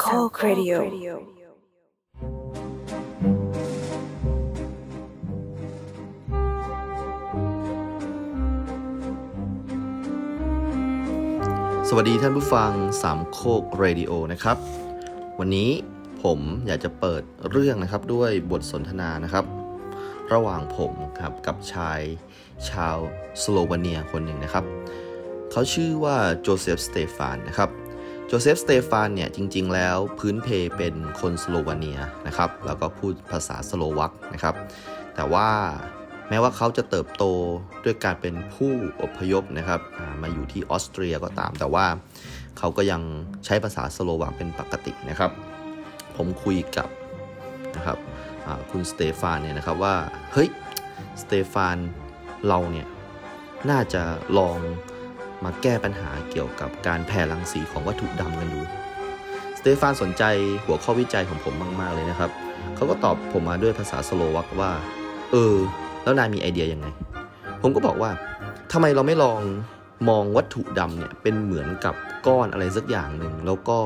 โคกเรดิโอสวัสดีท่านผู้ฟังสามโคกเรดิโอนะครับ วันนี้ผมอยากจะเปิดเรื่องนะครับด้วยบทสนทนานะครับ ระหว่างผมครับกับชายชาวสโลวาเนียคนหนึ่งนะครับ เขาชื่อว่าโจเซฟสเตฟานนะครับ โจเซฟ สเตฟานเนี่ยจริง ๆ แล้วพื้นเพเป็นคนสโลวาเนียนะครับแล้วก็พูดภาษาสโลวักนะครับแต่ว่าแม้ว่าเขาจะเติบโตด้วยการเป็นผู้อพยพนะครับมาอยู่ที่ออสเตรียก็ตาม แต่ว่าเขาก็ยังใช้ภาษาสโลวักเป็นปกตินะครับ ผมคุยกับนะครับคุณสเตฟานเนี่ยนะครับว่าเฮ้ยสเตฟานเราเนี่ยน่าจะลอง มาแก้ปัญหาเกี่ยวกับการแผ่รังสีของวัตถุดำกันดู สเตฟานสนใจหัวข้อวิจัยของผมมาก ๆ เลยนะครับ เขาก็ตอบผมมาด้วยภาษาสโลวักว่า เออ แล้วนายมีไอเดียยังไง ผมก็บอกว่าทำไมเราไม่ลองมองวัตถุดำเนี่ยเป็นเหมือนกับก้อนอะไรสักอย่างหนึ่งแล้วก็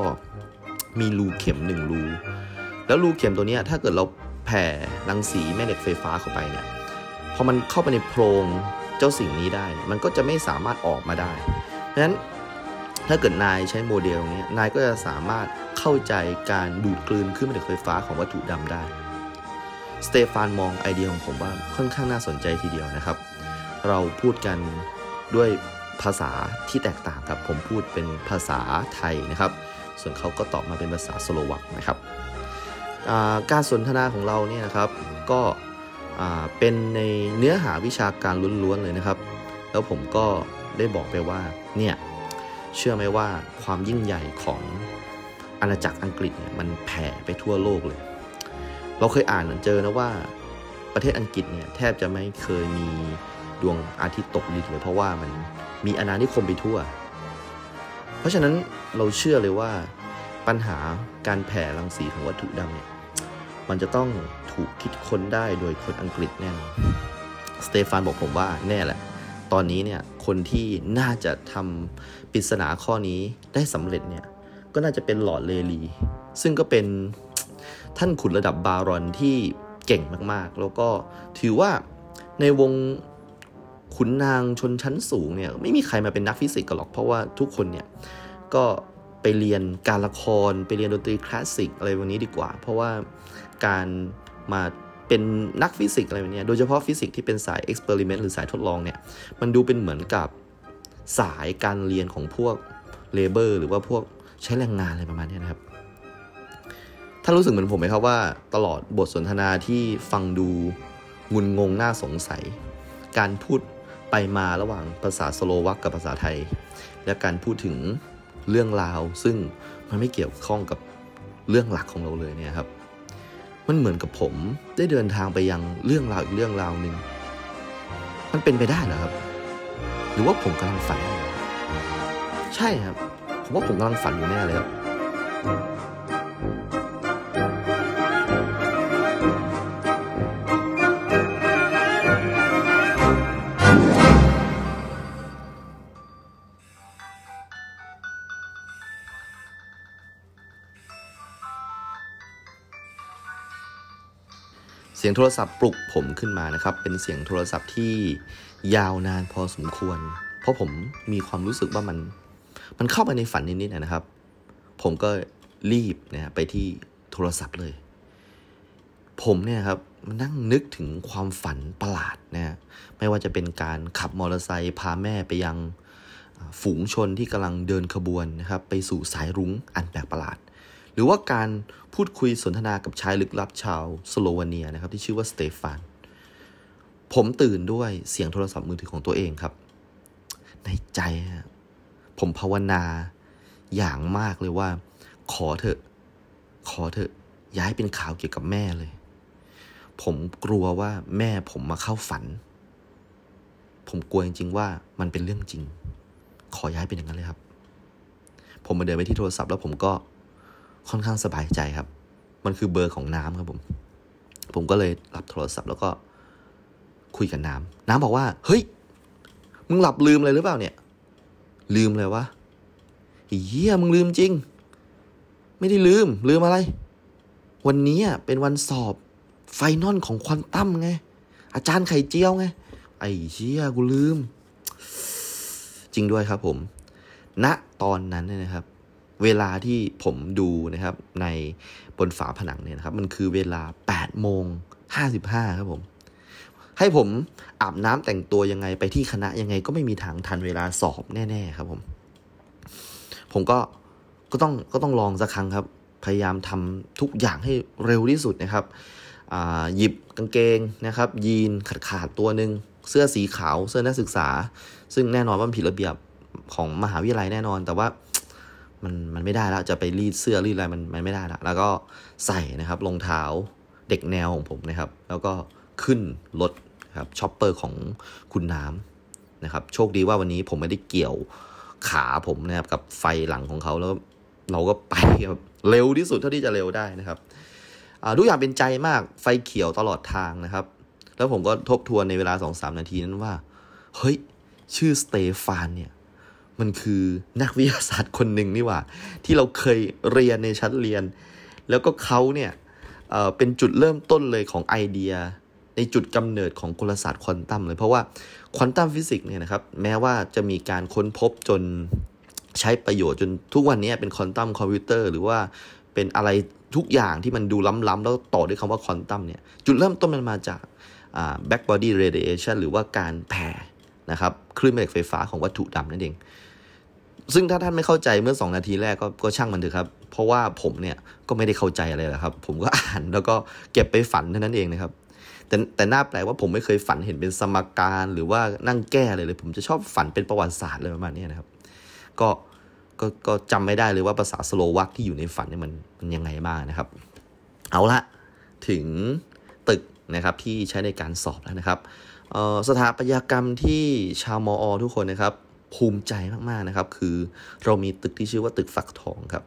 มีรูเข็มหนึ่งรู แล้วรูเข็มตัวนี้ถ้าเกิดเราแผ่รังสีแม่เหล็กไฟฟ้าเข้าไปเนี่ยพอมันเข้าไปในโพรง เจ้าสิ่งนี้ได้ มันก็จะไม่สามารถออกมาได้เพราะฉะนั้นถ้าเกิดนายใช้โมเดลนี้นายก็จะสามารถเข้าใจการดูดกลืนขึ้นมาจากไฟฟ้าของวัตถุดำได้สเตฟานมองไอเดียของผมว่าค่อนข้างน่าสนใจทีเดียวนะครับ เราพูดกันด้วยภาษาที่แตกต่างครับผมพูดเป็นภาษาไทยนะครับ ส่วนเขาก็ตอบมาเป็นภาษาสโลวักนะครับ การสนทนาของเราเนี่ยนะครับ ก็ เป็นในเนื้อหาวิชาการล้วนๆเลยนะครับ แล้วผมก็ได้บอกไปว่าเนี่ยเชื่อไหมว่าความยิ่งใหญ่ของอาณาจักรอังกฤษเนี่ยมันแผ่ไปทั่วโลกเลย เราเคยอ่านเจอนะว่าประเทศอังกฤษเนี่ยแทบจะไม่เคยมีดวงอาทิตย์ตกดินเลยเพราะว่ามันมีอาณานิคมไปทั่ว เพราะฉะนั้นเราเชื่อเลยว่าปัญหาการแผ่รังสีของวัตถุดำเนี่ยมันจะต้อง ถูกคิดค้นได้โดยคนอังกฤษแน่นอนสเตฟานบอกผมว่าแน่แหละ ตอนนี้เนี่ยคนที่น่าจะทำปริศนาข้อนี้ได้สำเร็จเนี่ยก็น่าจะเป็นหลอดเลลี ซึ่งก็เป็นท่านขุนระดับบารอนที่เก่งมากๆ แล้วก็ถือว่าในวงขุนนางชนชั้นสูงเนี่ยไม่มีใครมาเป็นนักฟิสิกส์กันหรอกเพราะว่าทุกคนเนี่ยก็ไปเรียนการละครไปเรียนดนตรีคลาสสิกอะไรพวกนี้ดีกว่า เพราะว่าการ มาเป็นนักฟิสิกส์อะไรแบบนี้โดยเฉพาะฟิสิกส์ที่เป็นสาย experiment หรือสายทดลองเนี่ย มันดูเป็นเหมือนกับสายการเรียนของพวก labour หรือว่าพวกใช้แรงงานอะไรประมาณนี้นะครับท่านรู้สึกเหมือนผมไหมครับว่า ตลอดบทสนทนาที่ฟังดูงุนงงน่าสงสัย การพูดไปมาระหว่างภาษาสโลวักกับภาษาไทย และการพูดถึงเรื่องราว ซึ่งมันไม่เกี่ยวข้องกับเรื่องหลักของเราเลยเนี่ยครับ มันเหมือนกับผมได้เดินทางไปยังเรื่องราวอีกเรื่องราวหนึ่ง มันเป็นไปได้เหรอครับ หรือว่าผมกำลังฝัน ใช่ครับ ผมว่าผมกำลังฝันอยู่แน่เลยครับ เสียงโทรศัพท์ปลุกผมขึ้นมานะครับ เป็นเสียงโทรศัพท์ที่ยาวนานพอสมควร เพราะผมมีความรู้สึกว่ามัน มันเข้าไปในฝันนิดๆนะครับ ผมก็รีบนะไปที่โทรศัพท์เลย ผมเนี่ยครับมันนั่งนึกถึงความฝันประหลาดนะไม่ว่าจะเป็นการขับมอเตอร์ไซค์พาแม่ไปยังฝูงชนที่กำลังเดินขบวนนะครับ ไปสู่สายรุ้งอันแปลกประหลาด รือว่าการพูดคุยสนทนากับชายลึกลับชาวสโลวาเนียนะครับที่ชื่อว่าสเตฟานผมตื่นด้วยเสียงโทรศัพท์มือถือของตัวเองครับ ในใจผมภาวนาอย่างมากเลยว่า ขอเถอะ ขอเถอะย้ายเป็นข่าวเกี่ยวกับแม่เลย ผมกลัวว่าแม่ผมมาเข้าฝัน ผมกลัวจริงๆว่ามันเป็นเรื่องจริง ขอย้ายเป็นอย่างนั้นเลยครับ ผมมาเดินไปที่โทรศัพท์แล้วผมก็ ค่อนข้างสบายใจครับ มันคือเบอร์ของน้ำครับผม ผมก็เลยรับโทรศัพท์แล้วก็คุยกับน้ำน้ำบอกว่า เฮ้ย มึงหลับลืมอะไรหรือเปล่าเนี่ย ลืมเลยวะเฮียมึงลืมจริง ไม่ได้ลืม ลืมอะไร วันนี้เป็นวันสอบไฟนอลของควอนตัมไง อาจารย์ไข่เจียวไง ไอ้เชี่ยกูลืม จริงด้วยครับผมณตอนนั้นเนี่ยนะครับ เวลาที่ผมดูนะครับในบนฝาผนังเนี่ยนะครับ มันคือเวลา8โมง55ครับผม ให้ผมอาบน้ำแต่งตัวยังไงไปที่คณะยังไงก็ไม่มีทางทันเวลาสอบแน่ๆครับผม ผมก็ก็ต้องก็ต้องลองสักครั้งครับ พยายามทำทุกอย่างให้เร็วที่สุดนะครับหยิบกางเกงนะครับ ยีนขาดขาดตัวหนึ่งเสื้อสีขาวเสื้อนักศึกษา ซึ่งแน่นอนว่าผิดระเบียบของมหาวิทยาลัยแน่นอน แต่ว่า มันมันไม่ได้แล้วจะไปรีดเสื้อรีดอะไรมันมันไม่ได้ละแล้วก็ใส่นะครับรองเท้าเด็กแนวของผมนะครับ แล้วก็ขึ้นรถครับ chopper ของคุณน้ำนะครับ โชคดีว่าวันนี้ผมไม่ได้เกี่ยวขาผมนะครับกับไฟหลังของเขาแล้วเราก็ไปแบบเร็วที่สุดเท่าที่จะเร็วได้นะครับทุกอย่างเป็นใจมากไฟเขียวตลอดทางนะครับ แล้วผมก็ทบทวนในเวลาสองสามนาทีนั้นว่า เฮ้ย ชื่อสเตฟานเนี่ย มันคือนักวิทยาศาสตร์คนหนึ่งนี่หว่า ที่เราเคยเรียนในชั้นเรียน แล้วก็เขาเนี่ยเเป็นจุดเริ่มต้นเลยของไอเดีย ในจุดกำเนิดของกลศาสตร์ควอนตัมเลย เพราะว่า quantum physics เนี่ยนะครับแม้ว่าจะมีการค้นพบจนใช้ประโยชน์จนทุกวันนี้เป็น quantum computer หรือว่าเป็นอะไรทุกอย่างที่มันดูล้ำๆแล้วต่อด้วยคำว่าควอนตัมเนี่ยจุดเริ่มต้นมันมาจาก black body radiation หรือว่าการแผ่นะครับคลื่นแม่เหล็กไฟฟ้าของวัตถุดำนั่นเอง ซึ่งถ้าท่านไม่เข้าใจเมื่อ 2 นาทีแรกก็ก็ช่างมันเถอะครับ เพราะว่าผมเนี่ยก็ไม่ได้เข้าใจอะไรหรอกครับ ผมก็อ่านแล้วก็เก็บไปฝันเท่านั้นเองนะครับ แต่แต่น่าแปลกว่าผมไม่เคยฝันเห็นเป็นสมการหรือว่านั่งแก้อะไรเลย ผมจะชอบฝันเป็นประวัติศาสตร์เลยประมาณนี้นะครับ ก็ก็ก็จำไม่ได้เลยว่าภาษาสโลวักที่อยู่ในฝันเนี่ยมันมันยังไงบ้างนะครับ เอาละถึงตึกนะครับที่ใช้ในการสอบแล้วนะครับสถาปัตยกรรมที่ชาวมอ ทุกคนนะครับ ภูมิใจมากๆนะครับ คือเรามีตึกที่ชื่อว่าตึกฟักทองครับ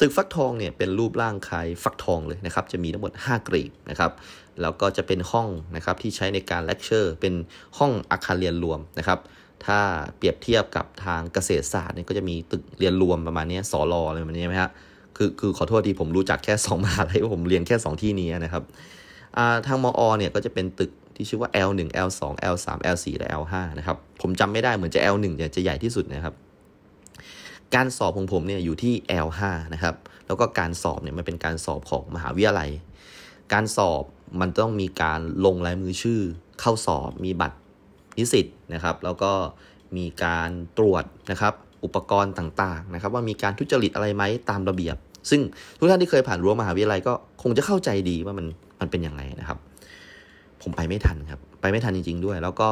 ตึกฟักทองเนี่ยเป็นรูปร่างคล้ายฟักทองเลยนะครับ จะมีทั้งหมด 5 กรีบนะครับ แล้วก็จะเป็นห้องนะครับที่ใช้ในการเลคเชอร์ เป็นห้องอาคารเรียนรวมนะครับถ้าเปรียบเทียบกับทางเกษตรศาสตร์เนี่ยก็จะมีตึกเรียนรวมประมาณนี้สอรออะไรแบบนี้ไหมฮะคือคือขอโทษที่ผมรู้จักแค่2มหาลัยผมเรียนแค่ 2 ที่นี้นะครับทางมอเนี่ยก็จะเป็นตึก ที่ชื่อว่า L1 L2 L3 L4 และ L5 นะครับ ผมจำไม่ได้เหมือนจะ L1 จะจะใหญ่ที่สุดนะครับ การสอบของผมเนี่ยอยู่ที่ L5 นะครับ แล้วก็การสอบเนี่ยมันเป็นการสอบของมหาวิทยาลัย การสอบมันต้องมีการลงลายมือชื่อ เข้าสอบมีบัตรนิสิตนะครับ แล้วก็มีการตรวจนะครับ อุปกรณ์ต่างๆนะครับ ว่ามีการทุจริตอะไรไหมตามระเบียบ ซึ่งทุกท่านที่เคยผ่านรั้วมหาวิทยาลัยก็คงจะเข้าใจดีว่ามันมันเป็นยังไงนะครับ ผมไปไม่ทันครับ ไปไม่ทันจริง ๆ ด้วย แล้วก็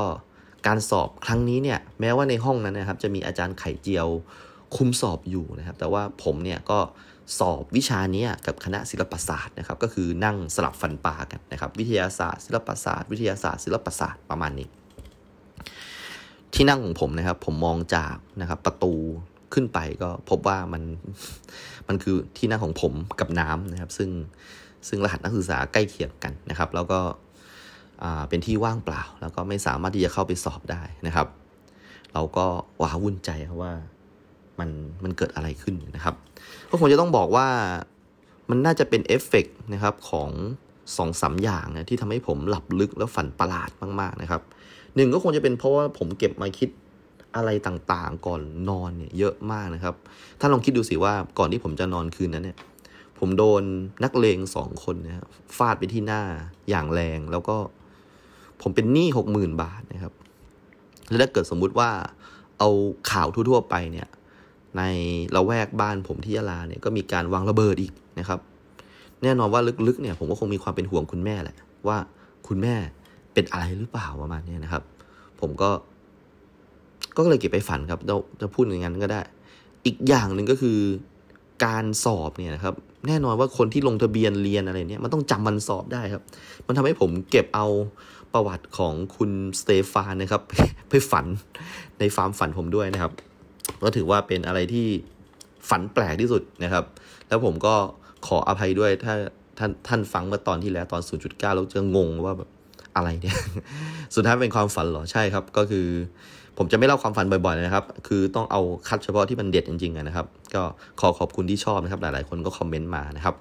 การสอบครั้งนี้เนี่ย แม้ว่าในห้องนั้นนะครับ จะมีอาจารย์ไข่เจียวคุมสอบอยู่นะครับ แต่ว่าผมเนี่ยก็สอบวิชานี้กับคณะศิลปศาสตร์นะครับ ก็คือนั่งสลับฟันปลากันนะครับ วิทยาศาสตร์ศิลปศาสตร์ วิทยาศาสตร์ศิลปศาสตร์ประมาณนี้ ที่นั่งของผมนะครับ ผมมองจากนะครับประตูขึ้นไปก็พบว่ามันมันคือที่นั่งของผมกับน้ำนะครับ ซึ่งซึ่งรหัสนักศึกษาใกล้เคียงกันนะครับ แล้วก็ เป็นที่ว่างเปล่า แล้วก็ไม่สามารถที่จะเข้าไปสอบได้นะครับ เราก็ว้าวุ่นใจครับว่ามันมันเกิดอะไรขึ้นนะครับ ก็คงจะต้องบอกว่ามันน่าจะเป็นเอฟเฟกนะครับของสองสาอย่างนะที่ทำให้ผมหลับลึกแล้วฝันประหลาดมากๆนะครับหนึ่งก็คงจะเป็นเพราะว่าผมเก็บมาคิดอะไรต่างๆ ก่อนนอนเนี่ยเยอะมากนะครับ ถ้าลองคิดดูสิว่าก่อนที่ผมจะนอนคืนนั้นเนี่ย ผมโดนนักเลงสองคนเนี่ยฟาดไปที่หน้าอย่างแรงแล้วก็ ผมเป็นหนี้หกหมื่นบาทนะครับ แล้วถ้าเกิดสมมุติว่าเอาข่าวทั่วๆไปเนี่ย ในละแวกบ้านผมที่ยะลาเนี่ยก็มีการวางระเบิดอีกนะครับ แน่นอนว่าลึกๆเนี่ย ผมก็คงมีความเป็นห่วงคุณแม่แหละ ว่าคุณแม่เป็นอะไรหรือเปล่าประมาณนี้นะครับ ผมก็ ก็เลยเก็บไปฝันครับจะพูดอย่างนั้นก็ได้ อีกอย่างหนึ่งก็คือ การสอบเนี่ยนะครับแน่นอนว่าคนที่ลงทะเบียนเรียนอะไรเนี่ยมันต้องจำมันสอบได้ครับ มันทำให้ผมเก็บเอาประวัติของคุณสเตฟานนะครับไปฝันในฟาร์มฝันผมด้วยนะครับ ก็ถือว่าเป็นอะไรที่ฝันแปลกที่สุดนะครับ แล้วผมก็ขออภัยด้วยถ้าท่านท่านฟังเมื่อตอนที่แล้วตอน 0.9 แล้วจะงงว่าแบบอะไรเนี่ย สุดท้ายเป็นความฝันเหรอใช่ครับ ก็คือ ผมจะไม่เล่าความฝันบ่อยๆเลยนะครับ คือต้องเอาคัดเฉพาะที่มันเด็ดจริงๆนะครับ ก็ขอขอบคุณที่ชอบนะครับ หลายๆ คนก็คอมเมนต์มานะครับ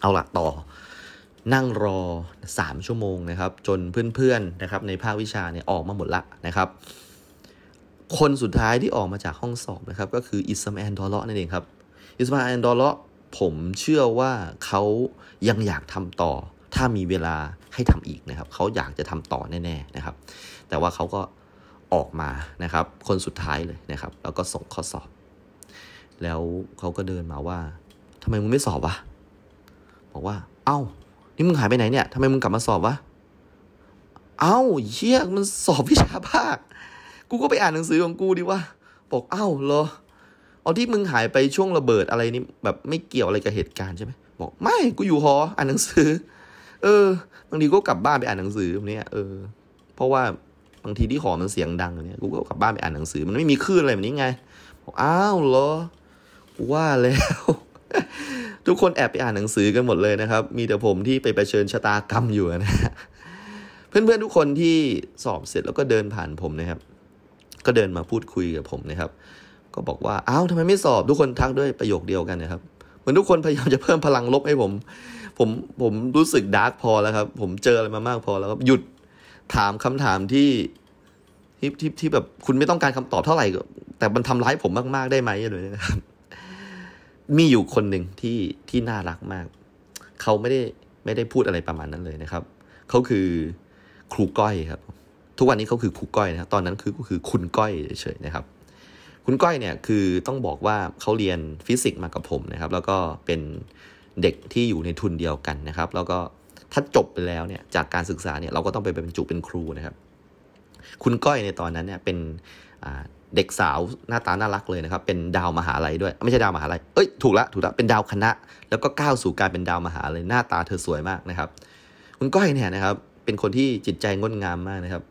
เอาละต่อ นั่งรอ 3 ชั่วโมงนะครับ จนเพื่อนๆนะครับ ในภาควิชาเนี่ยออกมาหมดละนะครับ คนสุดท้ายที่ออกมาจากห้องสอบนะครับ ก็คืออิสมาแอนดอลเลาะนั่นเองครับ อิสมาแอนดอลเลาะผมเชื่อว่าเขายังอยากทำต่อถ้ามีเวลาให้ทำอีกนะครับ เขาอยากจะทำต่อแน่ ๆนะครับ แต่ว่าเขาก็ ออกมานะครับ คนสุดท้ายเลยนะครับ แล้วก็ส่งข้อสอบ แล้วเขาก็เดินมาว่าทำไมมึงไม่สอบวะบอกว่า เอ้า นี่มึงหายไปไหนเนี่ยทำไมมึงกลับมาสอบวะเอ้าเชี่ยมันสอบวิชาภาค กูก็ไปอ่านหนังสือของกูดีว่าบอกเอ้าเหรอเอาที่มึงหายไปช่วงระเบิดอะไรนี่แบบไม่เกี่ยวอะไรกับเหตุการณ์ใช่ไหมบอกไม่กูอยู่หออ่านหนังสือ เออบางทีก็กลับบ้านไปอ่านหนังสือแบบนี้เออ เพราะว่า บางทีที่หอมันเสียงดังอย่างเนี้ยกูก็กลับบ้านไปอ่านหนังสือ มันไม่มีคลื่นอะไรแบบนี้ไงบอกอ้าวเหรอกูว่าแล้ว ทุกคนแอบไปอ่านหนังสือกันหมดเลยนะครับ มีแต่ผมที่ไปไปเชิญชะตากรรมอยู่นะเพื่อนๆทุกคนที่สอบเสร็จแล้วก็เดินผ่านผมนะครับ ก็เดินมาพูดคุยกับผมนะครับ ก็บอกว่าอ้าวทำไมไม่สอบทุกคนทักด้วยประโยคเดียวกันนะครับเหมือนทุกคนพยายามจะเพิ่มพลังลบให้ผม ผมผมรู้สึกดาร์กพอแล้วครับ ผมเจออะไรมามากพอแล้วครับหยุด ถามคำถามที่ที่ที่ที่แบบคุณไม่ต้องการคำตอบเท่าไหร่ก็แต่มันทำร้ายผมมากๆได้ไหมอะไรเลยนะครับ มีอยู่คนหนึ่งที่ที่น่ารักมาก เขาไม่ได้ไม่ได้พูดอะไรประมาณนั้นเลยนะครับ เขาคือครูก้อยครับ ทุกวันนี้เขาคือครูก้อยนะครับตอนนั้นคือก็คือคุณก้อยเฉยๆนะครับ คุณก้อยเนี่ยคือต้องบอกว่าเขาเรียนฟิสิกส์มากับผมนะครับ แล้วก็เป็นเด็กที่อยู่ในทุนเดียวกันนะครับ แล้วก็ ถ้าจบไปแล้วเนี่ยจากการศึกษาเนี่ยเราก็ต้องไปบรรจุเป็นครูนะครับ คุณก้อยในตอนนั้นเนี่ยเป็นเด็กสาวหน้าตาน่ารักเลยนะครับ เป็นดาวมหาลัยด้วย ไม่ใช่ดาวมหาลัยเอ้ยถูกละถูกละเป็นดาวคณะ แล้วก็ก้าวสู่การเป็นดาวมหาลัยหน้าตาเธอสวยมากนะครับ คุณก้อยเนี่ยนะครับ เป็นคนที่จิตใจงดงามมากนะครับ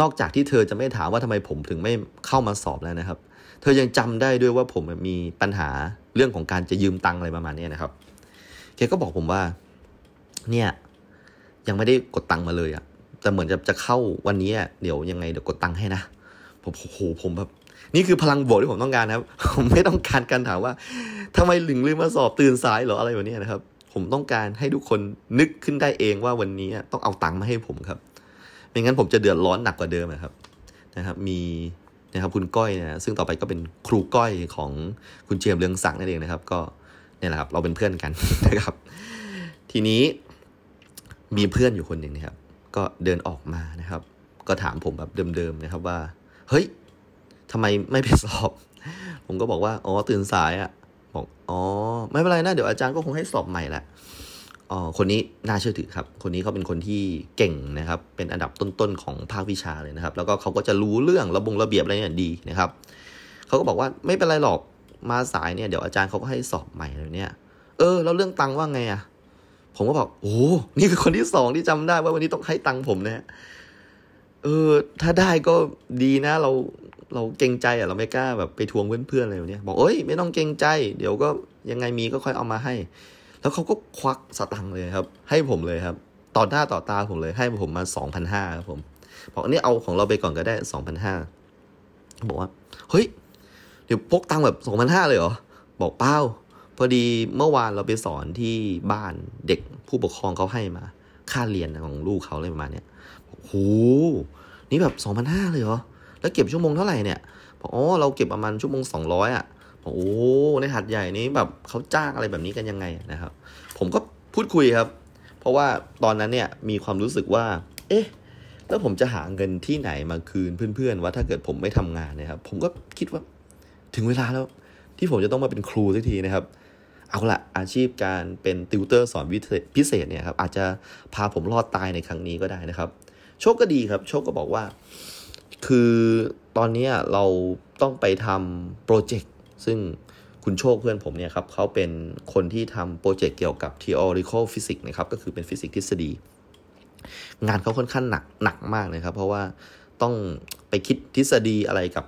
นอกจากที่เธอจะไม่ถามว่าทำไมผมถึงไม่เข้ามาสอบแล้วนะครับ เธอยังจำได้ด้วยว่าผมมีปัญหาเรื่องของการจะยืมตังค์อะไรประมาณนี้นะครับแกก็บอกผมว่า เนี่ย ยังไม่ได้กดตังค์มาเลยอะแต่เหมือนจะจะเข้าวันนี้เดี๋ยวยังไงเดี๋ยวกดตังค์ให้นะผมโอ้โหผมแบบนี่คือพลังบวกที่ผมต้องการนะครับ ผมไม่ต้องการการถามว่าทำไมหลึงลืมมาสอบตื่นสายหรออะไรแบบนี้นะครับ ผมต้องการให้ทุกคนนึกขึ้นได้เองว่าวันนี้ต้องเอาตังค์มาให้ผมครับไม่งั้นผมจะเดือดร้อนหนักกว่าเดิมนะครับนะครับ มีนะครับคุณก้อยนะซึ่งต่อไปก็เป็นครูก้อยของคุณเจียมเรืองศักดิ์นั่นเองนะครับ ก็เนี่ยแหละครับ เราเป็นเพื่อนกันนะครับ ทีนี้ มีเพื่อนอยู่คนหนึ่งนะครับ ก็เดินออกมานะครับ ก็ถามผมแบบเดิมๆนะครับว่า เฮ้ยทำไมไม่ไปสอบ ผมก็บอกว่า อ๋อ ตื่นสายอะ่ะ บอก อ๋อ ไม่เป็นไรนะ เดี๋ยวอาจารย์ก็คงให้สอบใหม่แหละอ๋อ คนนี้น่าเชื่อถือครับ คนนี้เขาเป็นคนที่เก่งนะครับ เป็นอันดับต้นๆของภาควิชาเลยนะครับ แล้วก็เขาก็จะรู้เรื่องระบงระเบียบอะไรเนี่ยดีนะครับ เขาก็บอกว่าไม่เป็นไรหรอก มาสายเนี่ยเดี๋ยวอาจารย์เขาก็ให้สอบใหม่เลยเนี่ย เออ แล้วเรื่องตังค์ว่าไงอะ ผมก็บอกโอ้นี่คือคนที่สองที่จำได้ว่าวันนี้ต้องให้ตังค์ผมนะเออ ถ้าได้ก็ดีนะ เราเราเกรงใจอะเราไม่กล้าแบบไปทวงเพื่อนๆอะไรแบบนี้บอกเอ้ยไม่ต้องเกรงใจ เดี๋ยวก็ยังไงมีก็ค่อยเอามาให้ แล้วเขาก็ควักสตังค์เลยครับ ให้ผมเลยครับ ต่อหน้าต่อตาผมเลยให้ผมมาสองพันห้าครับผมบอกอันนี้เอาของเราไปก่อนก็ได้สองพันห้าบอกว่า เฮ้ย เดี๋ยวพกตังค์แบบสองพันห้าเลยเหรอ บอกเป้า พอดีเมื่อวานเราไปสอนที่บ้านเด็กผู้ปกครองเขาให้มา ค่าเรียนของลูกเขาอะไรประมาณเนี้ยโอ้โหนี่แบบสองพันห้าเลยเหรอ แล้วเก็บชั่วโมงเท่าไหร่เนี่ยบอกอ๋อเราเก็บประมาณชั่วโมงสองร้อยอะบอกโอ้ในหัดใหญ่นี้แบบเขาจ้างอะไรแบบนี้กันยังไงนะครับ ผมก็พูดคุยครับ เพราะว่าตอนนั้นเนี่ยมีความรู้สึกว่า เอ๊ะแล้วผมจะหาเงินที่ไหนมาคืนเพื่อนๆว่าถ้าเกิดผมไม่ทำงานนะครับ ผมก็คิดว่าถึงเวลาแล้วที่ผมจะต้องมาเป็นครูสักทีนะครับ เอาละอาชีพการเป็นติวเตอร์สอนพิเศษเนี่ยครับอาจจะพาผมรอดตายในครั้งนี้ก็ได้นะครับ โชคก็ดีครับ โชคก็บอกว่า คือตอนนี้เราต้องไปทำโปรเจกต์ซึ่งคุณโชคเพื่อนผมเนี่ยครับเขาเป็นคนที่ทำโปรเจกต์เกี่ยวกับ theoretical physics นะครับก็คือเป็นฟิสิกส์ทฤษฎี งานเขาค่อนข้างหนักหนักมากเลยครับ เพราะว่าต้องไปคิดทฤษฎีอะไรกับ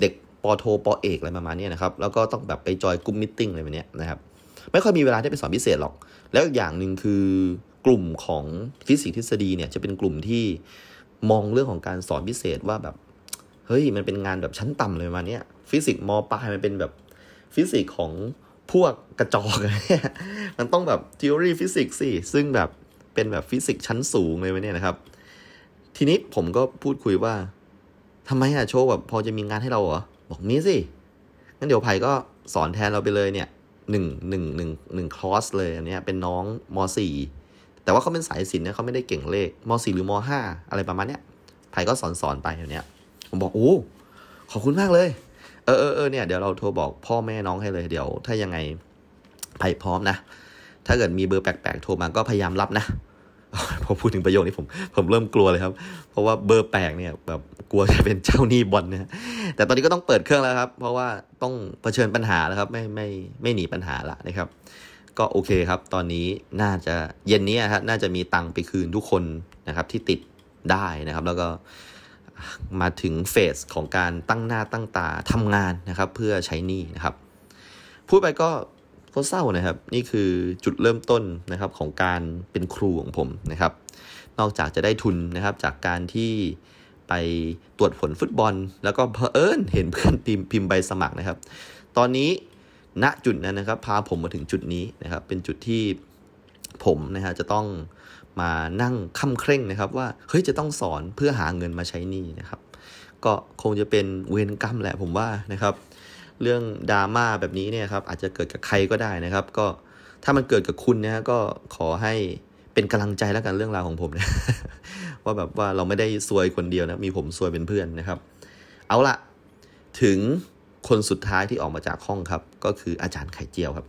เด็กปโทปอเอกอะไรประมาณนี้นะครับ แล้วก็ต้องแบบไป join กลุ่ม meeting อะไรแบบนี้นะครับ ไม่ค่อยมีเวลาได้ไปสอนพิเศษหรอก แล้วอีกอย่างหนึ่งคือกลุ่มของฟิสิกส์ทฤษฎีเนี่ยจะเป็นกลุ่มที่มองเรื่องของการสอนพิเศษว่าแบบเฮ้ยมันเป็นงานแบบชั้นต่ำเลยมาเนี้ยฟิสิกส์มปลายมันเป็นแบบฟิสิกส์ของพวกกระจอกมันต้องแบบทฤษฎีฟิสิกส์สิซึ่งแบบเป็นแบบฟิสิกส์ชั้นสูงเลยเนี่ยนะครับ ทีนี้ผมก็พูดคุยว่าทำไมอะโชคแบบพอจะมีงานให้เราเหรอบอกนี้สิงั้นเดี๋ยวไผ่ก็สอนแทนเราไปเลยเนี่ย หนึ่งหนึ่งหนึ่งหนึ่งคลอสเลยอันนี้เป็นน้องมสี่แต่ว่าเขาเป็นสายศิลป์เนี่ยเขาไม่ได้เก่งเลขมสี่หรือมห้าอะไรประมาณเนี้ยไผ่ก็สอนสอนไปอย่างเนี้ย ผมบอกโอ้ขอบคุณมากเลย เออเออเออเนี่ยเดี๋ยวเราโทรบอกพ่อแม่น้องให้เลยเดี๋ยว ถ้ายังไงไผ่พร้อมนะ ถ้าเกิดมีเบอร์แปลกๆโทรมาก็พยายามรับนะ พอพูดถึงประโยคนี้ผมผมเริ่มกลัวเลยครับ เพราะว่าเบอร์แปลกเนี่ยแบบกลัวจะเป็นเจ้าหนี้บอลนี่ยแต่ตอนนี้ก็ต้องเปิดเครื่องแล้วครับ เพราะว่าต้องเผชิญปัญหาแล้วครับ ไม่ไม่ไม่หนีปัญหาละนะครับ ก็โอเคครับ ตอนนี้น่าจะเย็นนี้ครับน่าจะมีตังค์ไปคืนทุกคนนะครับ ที่ติดได้นะครับ แล้วก็มาถึงเฟสของการตั้งหน้าตั้งตาทำงานนะครับ เพื่อใช้หนี้นะครับ พูดไปก็ ก็เศร้านะครับ นี่คือจุดเริ่มต้นนะครับของการเป็นครูของผมนะครับ นอกจากจะได้ทุนนะครับจากการที่ไปตรวจผลฟุตบอล แล้วก็เพอเอิญเห็นเพื่อนพิมพ์พิมพ์ใบสมัครนะครับ ตอนนี้ณจุดนั้นนะครับ พาผมมาถึงจุดนี้นะครับ เป็นจุดที่ผมนะฮะจะต้องมานั่งค่ำเคร่งนะครับ ว่าเฮ้ยจะต้องสอนเพื่อหาเงินมาใช้หนี้นะครับ ก็คงจะเป็นเวรกรรมแหละผมว่านะครับ เรื่องดราม่าแบบนี้เนี่ยครับอาจจะเกิดกับใครก็ได้นะครับ ก็ถ้ามันเกิดกับคุณนะก็ขอให้เป็นกำลังใจแล้วกันเรื่องราวของผมนะว่าแบบว่าเราไม่ได้ซวยคนเดียวนะมีผมซวยเป็นเพื่อนนะครับ เอาละถึงคนสุดท้ายที่ออกมาจากห้องครับ ก็คืออาจารย์ไข่เจียวครับ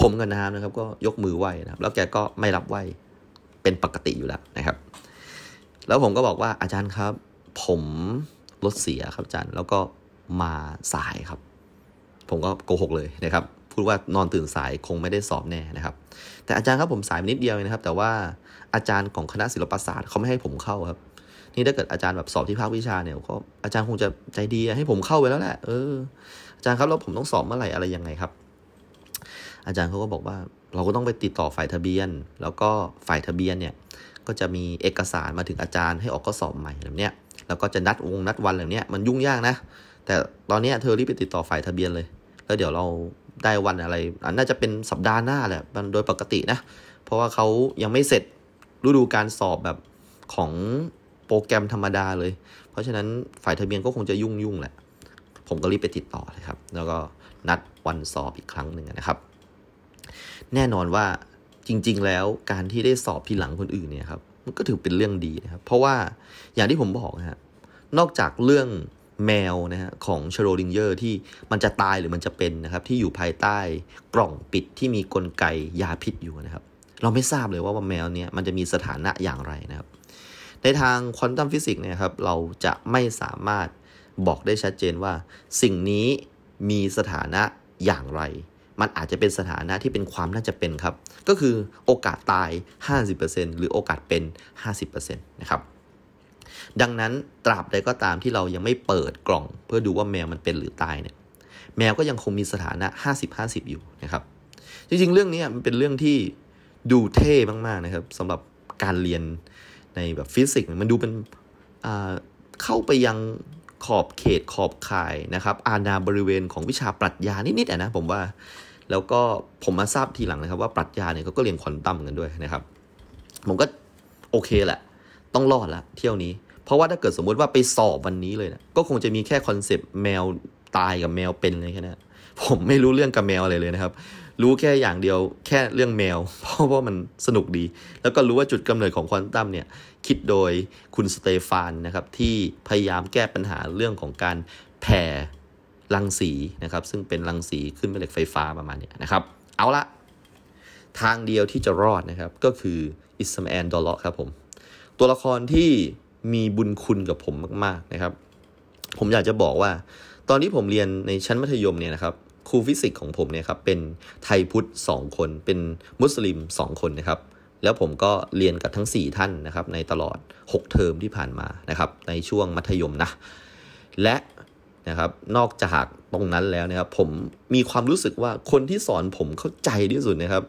ผมกับน้ำนะครับ ก็ยกมือไหว้นะครับ แล้วแกก็ไม่รับไหว้เป็นปกติอยู่แล้วนะครับ แล้วผมก็บอกว่าอาจารย์ครับ ผมรถเสียครับอาจารย์ แล้วก็ มาสายครับ ผมก็โกหกเลยนะครับ พูดว่านอนตื่นสายคงไม่ได้สอบแน่นะครับ แต่อาจารย์ครับผมสายนิดเดียวนะครับ แต่ว่าอาจารย์ของคณะศิลปศาสตร์เขาไม่ให้ผมเข้าครับ นี่ถ้าเกิดอาจารย์แบบสอบที่ภาควิชาเนี่ยก็อาจารย์คงจะใจดีให้ผมเข้าไปแล้วแหละเอออาจารย์ครับแล้วผมต้องสอบเมื่อไหร่อะไรยังไงครับ อาจารย์เขาก็บอกว่าเราก็ต้องไปติดต่อฝ่ายทะเบียน แล้วก็ฝ่ายทะเบียนเนี่ยก็จะมีเอกสารมาถึงอาจารย์ให้ออกข้อสอบใหม่แบบเนี้ยแล้วก็จะนัดวงนัดวันแบบเนี้ยมันยุ่งยากนะ แต่ตอนนี้เธอรีบไปติดต่อฝ่ายทะเบียนเลย แล้วเดี๋ยวเราได้วันอะไรนน่าจะเป็นสัปดาห์หน้าแหละมันโดยปกตินะ เพราะว่าเขายังไม่เสร็จฤดูการสอบแบบของโปรแกรมธรรมดาเลย เพราะฉะนั้นฝ่ายทะเบียนก็คงจะยุ่งยุ่งแหละ ผมก็รีบไปติดต่อเลยครับ แล้วก็นัดวันสอบอีกครั้งหนึ่งนะครับ แน่นอนว่าจริง ๆ แล้วการที่ได้สอบทีหลังคนอื่นเนี่ยครับ มันก็ถือเป็นเรื่องดีนะครับ เพราะว่าอย่างที่ผมบอกนะฮะ นอกจากเรื่อง แมวนะฮะของชโรดิงเยอร์ที่มันจะตายหรือมันจะเป็นนะครับ ที่อยู่ภายใต้กล่องปิดที่มีกลไกยาพิษอยู่นะครับ เราไม่ทราบเลยว่าแมวเนี่ยมันจะมีสถานะอย่างไรนะครับ ในทาง quantum physics เนี่ยครับ เราจะไม่สามารถบอกได้ชัดเจนว่า สิ่งนี้มีสถานะอย่างไร มันอาจจะเป็นสถานะที่เป็นความน่าจะเป็นครับ ก็คือโอกาสตาย 50%หรือโอกาสเป็น 50%นะครับ ดังนั้นตราบใดก็ตามที่เรายังไม่เปิดกล่อง เพื่อดูว่าแมวมันเป็นหรือตายเนี่ยแมวก็ยังคงมีสถานะ 50-50 อยู่นะครับ จริงๆ เรื่องนี้มันเป็นเรื่องที่ดูเท่มากๆนะครับสำหรับการเรียนในแบบฟิสิกส์มันดูเป็นเข้าไปยังขอบเขตขอบข่ายนะครับอาณาบริเวณของวิชาปรัชญานิดๆนะผมว่า แล้วก็ผมมาทราบทีหลังนะครับ ว่าปรัชญาเนี่ยเขาก็เรียนควอนตัมกันด้วยนะครับ ผมก็โอเคแหละ ต้องรอดละเที่ยวนี้ เพราะว่าถ้าเกิดสมมุติว่าไปสอบวันนี้เลยนะก็คงจะมีแค่ concept แมวตายกับแมวเป็นเลยแค่นั้นผมไม่รู้เรื่องกับแมวอะไรเลยนะครับ รู้แค่อย่างเดียวแค่เรื่องแมว เพราะว่ามันสนุกดี แล้วก็รู้ว่าจุดกำเนิดของควอนตัมเนี่ย คิดโดยคุณสเตฟานนะครับ ที่พยายามแก้ปัญหาเรื่องของการแผ่รังสีนะครับ ซึ่งเป็นรังสีขึ้นแม่เหล็กไฟฟ้าประมาณนี้นะครับ เอาละทางเดียวที่จะรอดนะครับ ก็คืออิสมาแอนดอลเลาะครับผม ตัวละครที่ มีบุญคุณกับผมมาก ๆนะครับ ผมอยากจะบอกว่า ตอนที่ผมเรียนในชั้นมัธยมเนี่ยนะครับครูฟิสิกส์ของผมเนี่ยครับเป็นไทยพุทธสองคน เป็นมุสลิมสองคนนะครับ แล้วผมก็เรียนกับทั้ง 4 ท่านนะครับในตลอด 6 เทอมที่ผ่านมานะครับ ในช่วงมัธยมนะ และนะครับนอกจากตรงนั้นแล้วนะครับ ผมมีความรู้สึกว่าคนที่สอนผมเข้าใจที่สุดนะครับ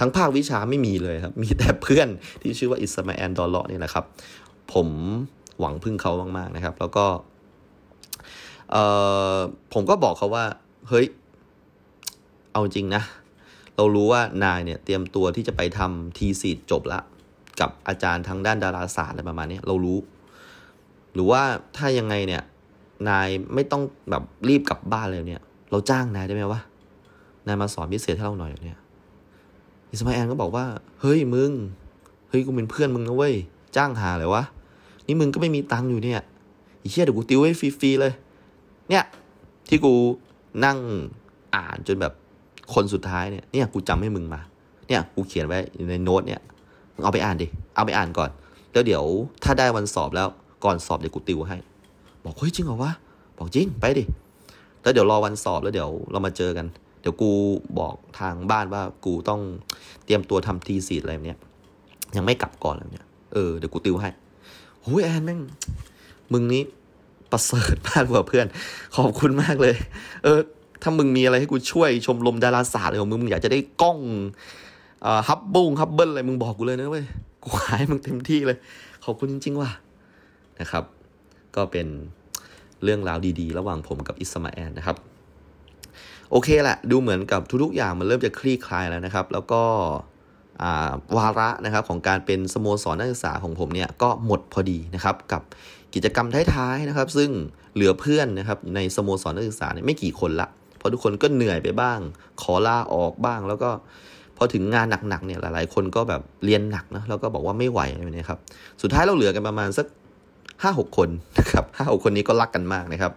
ทั้งภาควิชาไม่มีเลยครับ มีแต่เพื่อนที่ชื่อว่าอิสมาแอนดอลเลาะนี่แหละครับ ผมหวังพึ่งเขามากๆนะครับ แล้วก็เออผมก็บอกเขาว่า เฮ้ย เอาจริงนะ เรารู้ว่านายเนี่ยเตรียมตัวที่จะไปทำทีสีจบละ กับอาจารย์ทางด้านดาราศาสตร์อะไรประมาณนี้เรารู้ หรือว่าถ้ายังไงเนี่ย นายไม่ต้องแบบรีบกลับบ้านเลยเนี่ย เราจ้างนายได้ไหมวะ นายมาสอนพิเศษให้เราหน่อยเนี่ยอิสมาแอนก็บอกว่า เฮ้ยมึง เฮ้ยกูเป็นเพื่อนมึงนะเว้ย จ้างหาเลยวะ นี่มึงก็ไม่มีตังค์อยู่เนี่ยอีเชี่ยเดี๋ยวกูติวให้ฟรีๆเลย เนี่ย ที่กูนั่งอ่านจนแบบคนสุดท้ายเนี่ย เนี่ยกูจำให้มึงมา เนี่ยกูเขียนไว้ในโน้ตเนี่ย มึงเอาไปอ่านดิ เอาไปอ่านก่อน แล้วเดี๋ยวถ้าได้วันสอบแล้วก่อนสอบเดี๋ยวกูติวให้ บอกเฮ้ยจริงเหรอวะ บอกจริงไปดิ แล้วเดี๋ยวรอวันสอบแล้วเดี๋ยวเรามาเจอกัน เดี๋ยวกูบอกทางบ้านว่ากูต้องเตรียมตัวทำทีสีอะไรเนี้ย ยังไม่กลับก่อนอะไรแบบเนี้ยเออเดี๋ยวกูติวให้ โอ้ยแอนแม่งมึงนี้ประเสริฐมากกว่าเพื่อน ขอบคุณมากเลย เออ ถ้ามึงมีอะไรให้กูช่วยชมรมดาราศาสตร์อะไรของมึงมึงอยากจะได้กล้องฮับบุ้งฮับเบิลอะไรมึงบอกกูเลยนะเว้ยกูขายมึงเต็มที่เลย ขอบคุณจริง ๆ ว่ะนะครับ ก็เป็นเรื่องราวดีๆ ระหว่างผมกับอิสมาแอนนะครับ โอเคแหละ ดูเหมือนกับทุกๆอย่างมันเริ่มจะคลี่คลายแล้วนะครับ แล้วก็ วาระนะครับของการเป็นสโมสรนักศึกษาของผมเนี่ยก็หมดพอดีนะครับกับกิจกรรมท้ายๆนะครับ ซึ่งเหลือเพื่อนนะครับในสโมสรนักศึกษาเนี่ยไม่กี่คนละเพราะทุกคนก็เหนื่อยไปบ้าง ขอลาออกบ้าง แล้วก็พอถึงงานหนักๆเนี่ยหลายๆ คนก็แบบเรียนหนักนะแล้วก็บอกว่าไม่ไหวอะไรแบบนี้ครับสุดท้ายเราเหลือกันประมาณสักห้าหกคนนะครับห้าหกคนนี้ก็รักกันมากนะครับ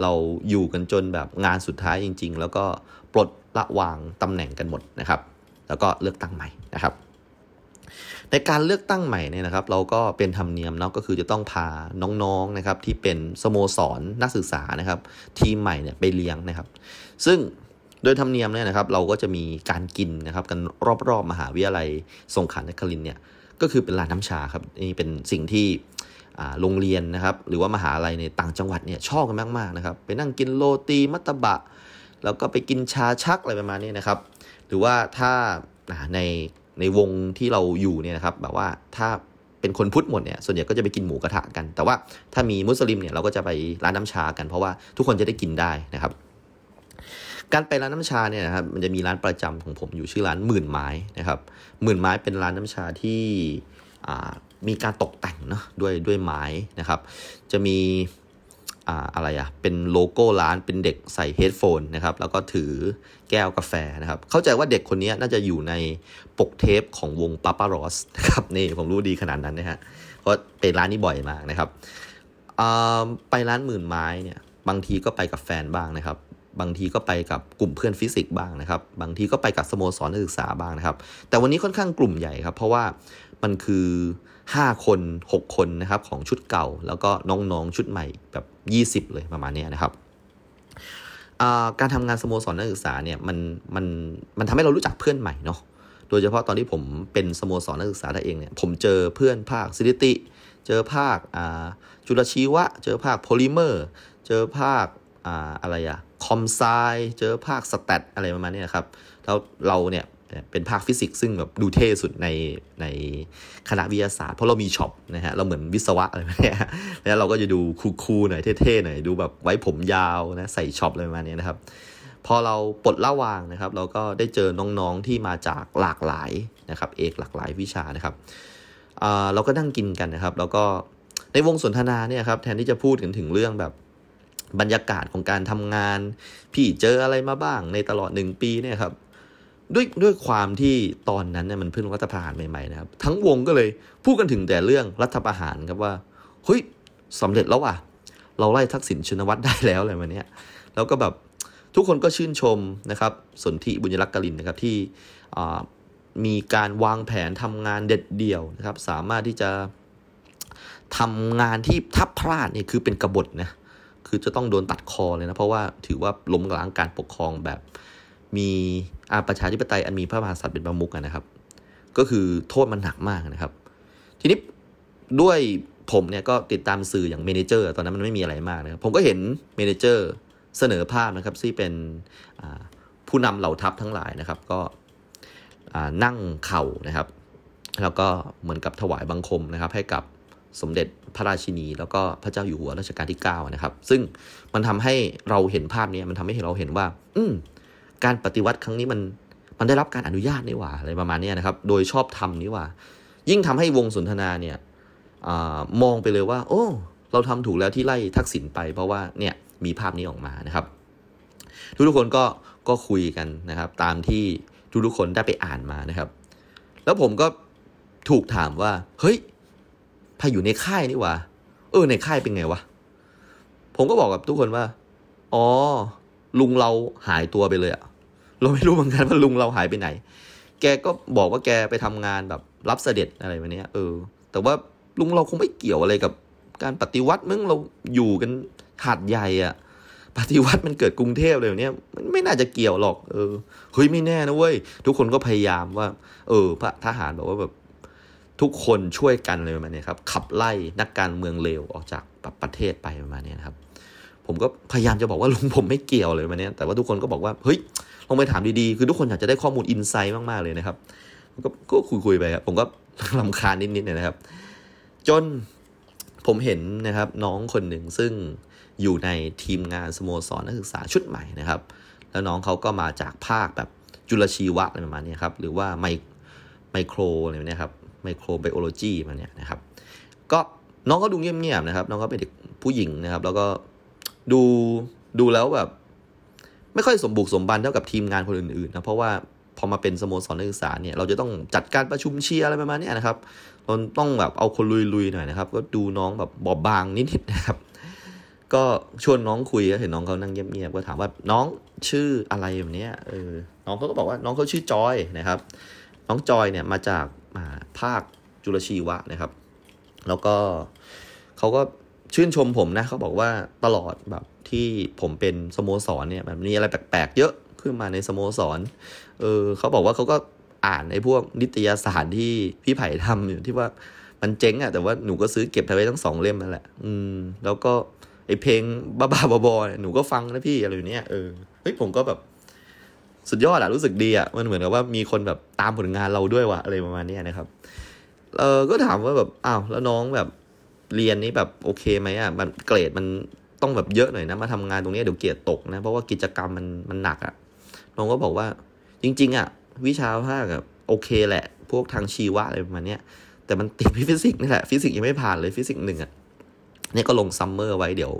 เราอยู่กันจนแบบงานสุดท้ายจริง ๆ แล้วก็ปลดละวางตำแหน่งกันหมดนะครับ แล้วก็เลือกตั้งใหม่นะครับ ในการเลือกตั้งใหม่เนี่ยนะครับ เราก็เป็นธรรมเนียมเนาะก็คือจะต้องพาน้องๆนะครับ ที่เป็นสโมสรนักศึกษานะครับ ทีมใหม่เนี่ยไปเลี้ยงนะครับ ซึ่งโดยธรรมเนียมเนี่ยนะครับ เราก็จะมีการกินนะครับกันรอบๆมหาวิทยาลัยสงขลานครินเนี่ยก็คือเป็นร้านน้ำชาครับนี่เป็นสิ่งที่โรงเรียนนะครับหรือว่ามหาลัยในต่างจังหวัดเนี่ยชอบกันมากๆนะครับ ไปนั่งกินโรตีมัตตบะ แล้วก็ไปกินชาชักอะไรประมาณนี้นะครับ รือว่าถ้าในในวงที่เราอยู่เนี่ยนะครับแบบว่าถ้าเป็นคนพุทธหมดเนี่ยส่วนใหญ่ก็จะไปกินหมูกระทะกัน แต่ว่าถ้ามีมุสลิมเนี่ยเราก็จะไปร้านน้ำชากัน เพราะว่าทุกคนจะได้กินได้นะครับ การไปร้านน้ำชาเนี่ยนะครับมันจะมีร้านประจำของผมอยู่ชื่อร้านหมื่นไม้นะครับหมื่นไม้เป็นร้านน้ำชาที่มีการตกแต่งเนาะด้วยด้วยไม้นะครับ จะมี อ่าอะไรอะเป็นโลโก้ร้านเป็นเด็กใส่เฮดโฟนนะครับแล้วก็ถือแก้วกาแฟนะครับ เข้าใจว่าเด็กคนนี้น่าจะอยู่ในปกเทปของวงปาปารอสนะครับนี่ผมรู้ดีขนาดนั้นนะฮะเพราะเป็นร้านนี้บ่อยมากนะครับไปร้านหมื่นไม้เนี่ยบางทีก็ไปกับแฟนบ้างนะครับ บางทีก็ไปกับกลุ่มเพื่อนฟิสิกส์บ้างนะครับ บางทีก็ไปกับสโมสรนักศึกษาบ้างนะครับ แต่วันนี้ค่อนข้างกลุ่มใหญ่ครับ เพราะว่ามันคือ 5 คน 6 คนนะครับของชุดเก่า แล้วก็น้องๆชุดใหม่แบบ 20 เลยประมาณนี้นะครับการทำงานสโมสรนักศึกษาเนี่ยมันมันมันทำให้เรารู้จักเพื่อนใหม่เนาะโดยเฉพาะตอนที่ผมเป็นสโมสรนักศึกษาตัวเองเนี่ยผมเจอเพื่อนภาคซิลิติ เจอภาคจุลชีวะ เจอภาคโพลิเมอร์ เจอภาคอะไรอะ com sci เจอภาค stat อะไรประมาณนี้นะครับแล้วเราเนี่ย เป็นภาคฟิสิกส์ซึ่งแบบดูเท่สุดในในคณะวิทยาศาสตร์ เพราะเรามี shop นะฮะเราเหมือนวิศวะอะไรแบบนี้แล้วเราก็จะดู cool ๆหน่อยเท่ๆหน่อยดูแบบไว้ผมยาวนะใส่ shop อะไรประมาณนี้นะครับ พอเราปลดละวางนะครับ เราก็ได้เจอน้องๆที่มาจากหลากหลายนะครับ เอกหลากหลายวิชานะครับเราก็นั่งกินกันนะครับ แล้วก็ในวงสนทนาเนี่ยครับแทนที่จะพูดกันถึงเรื่องแบบบรรยากาศของการทำงาน พี่เจออะไรมาบ้างในตลอดหนึ่งปีเนี่ยครับ ด้วยด้วยความที่ตอนนั้นเนี่ยมันเพิ่งรัฐประหารใหม่ๆนะครับ ทั้งวงก็เลยพูดกันถึงแต่เรื่องรัฐประหารครับว่าเฮ้ยสำเร็จแล้วว่ะ เราไล่ทักษิณชินวัตรได้แล้วอะไรมาเนี้ยแล้วก็แบบทุกคนก็ชื่นชมนะครับสนธิบุญรักกลินนะครับที่มีการวางแผนทำงานเด็ดเดี่ยวนะครับ สามารถที่จะทำงานที่ทับพลาดนี่คือเป็นกบฏนะคือจะต้องโดนตัดคอเลยนะ เพราะว่าถือว่าล้มล้างการปกครองแบบมี ประชาธิปไตยอันมีพระมหากษัตริย์เป็นประมุขนะครับ ก็คือโทษมันหนักมากนะครับ ทีนี้ด้วยผมเนี่ยก็ติดตามสื่ออย่าง Manager ตอนนั้นมันไม่มีอะไรมากนะครับ ผมก็เห็น Manager เสนอภาพนะครับที่เป็นผู้นำเหล่าทัพทั้งหลายนะครับ ก็นั่งเข่านะครับ แล้วก็เหมือนกับถวายบังคมนะครับ ให้กับสมเด็จพระราชินี แล้วก็พระเจ้าอยู่หัวรัชกาลที่ 9 นะครับ ซึ่งมันทำให้เราเห็นภาพนี้มันทำให้เราเห็นว่า อื การปฏิวัติครั้งนี้มันมันได้รับการอนุญาตนี่หว่าอะไรประมาณนี้นะครับ โดยชอบทำนี่ว่า ยิ่งทำให้วงสนทนาเนี่ยอมองไปเลยว่า โอ้ เราทำถูกแล้วที่ไล่ทักษิณไป เพราะว่าเนี่ยมีภาพนี้ออกมานะครับ ทุกทุกคนก็ก็คุยกันนะครับ ตามที่ทุกทุกคนได้ไปอ่านมานะครับ แล้วผมก็ถูกถามว่า เฮ้ยพาอยู่ในค่ายนี่ว่ะเออในค่ายเป็นไงวะผมก็บอกกับทุกคนว่า อ๋อ ลุงเราหายตัวไปเลยอะ เราไม่รู้เหมือนกันว่าลุงเราหายไปไหน แกก็บอกว่าแกไปทำงานแบบรับเสด็จอะไรแบบนี้เออ แต่ว่าลุงเราคงไม่เกี่ยวอะไรกับการปฏิวัติมึงเราอยู่กันหาดใหญ่อะปฏิวัติมันเกิดกรุงเทพเลยเนี่ยมันไม่น่าจะเกี่ยวหรอก เออเฮ้ยไม่แน่นะเว้ยทุกคนก็พยายามว่า เออ พระทหารบอกว่าแบบทุกคนช่วยกันเลยประมาณนี้ครับ ขับไล่นักการเมืองเลวออกจากประเทศไปประมาณนี้นะครับ ผมก็พยายามจะบอกว่าลุงผมไม่เกี่ยวเลยประมาเนี้แต่ว่าทุกคนก็บอกว่าเฮ้ย ลองไปถามดีๆ คือทุกคนอยากจะได้ข้อมูลอินไซต์มากๆเลยนะครับก็คุยๆไปครับผมก็ลำคาญนิดๆนะครับ จนผมเห็นนะครับน้องคนหนึ่งซึ่งอยู่ในทีมงานสโมสรนักศึกษาชุดใหม่นะครับ แล้วน้องเขาก็มาจากภาคแบบจุลชีวะอะไรประมาณนี้ครับ หรือว่าไมไมโครอะไรแบบนี้ครับไมโครไบโอโลจีมาเนี่ยนะครับ ก็น้องก็ดูเงียบๆนะครับ น้องก็เป็นเด็กผู้หญิงนะครับ แล้วก็ดูดูแล้วแบบ ไม่ค่อยสมบุกสมบันเท่ากับทีมงานคนอื่นๆนะเพราะว่าพอมาเป็นสโมสรนักศึกษาเนี่ยเราจะต้องจัดการประชุมเชียร์อะไรประมาณนี้นะครับเราต้องแบบเอาคนลุยๆหน่อยนะครับ ก็ดูน้องแบบบอบบางนิดๆนะครับ ก็ชวนน้องคุยเห็นน้องเขานั่งเงียบๆก็ถามว่าน้องชื่ออะไรแบบนี้เออน้องเขาก็บอกว่าน้องเขาชื่อจอยนะครับ น้องจอยเนี่ยมาจากภาคจุลชีวะนะครับ แล้วก็เขาก็ชื่นชมผมนะเขาบอกว่าตลอดแบบ ที่ผมเป็นสโมสรเนี่ยแบบมีอะไรแปลกๆ เยอะขึ้นมาในสโมสร เออเขาบอกว่าเขาก็อ่านในพวกนิตยสารที่พี่ไผ่ทำอยู่ที่ว่ามันเจ๊งอะแต่ว่าหนูก็ซื้อเก็บไว้ทั้งสองเล่มนั่นแหละ อืม แล้วก็ไอเพลงบ้าๆบอๆหนูก็ฟังนะพี่อะไรอย่างเนี้ยเออเฮ้ยผมก็แบบสุดยอดอะรู้สึกดีอะมันเหมือนกับว่ามีคนแบบตามผลงานเราด้วยวะอะไรประมาณนี้นะครับเออก็ถามว่าแบบอ้าวแล้วน้องแบบเรียนนี้แบบโอเคไหมอะมันเกรดมัน ต้องแบบเยอะหน่อยนะมาทำงานตรงนี้เดี๋ยวเกียรติตกนะเพราะว่ากิจกรรมมันมันหนักอะน้องก็บอกว่าจริง ๆอะวิชาภาคอะโอเคแหละ พวกทางชีวะอะไรประมาณนี้แต่มันติดฟิสิกส์นี่แหละฟิสิกส์ยังไม่ผ่านเลยฟิสิกส์หนึ่งอะนี่ก็ลง summer ไว้เดี๋ยว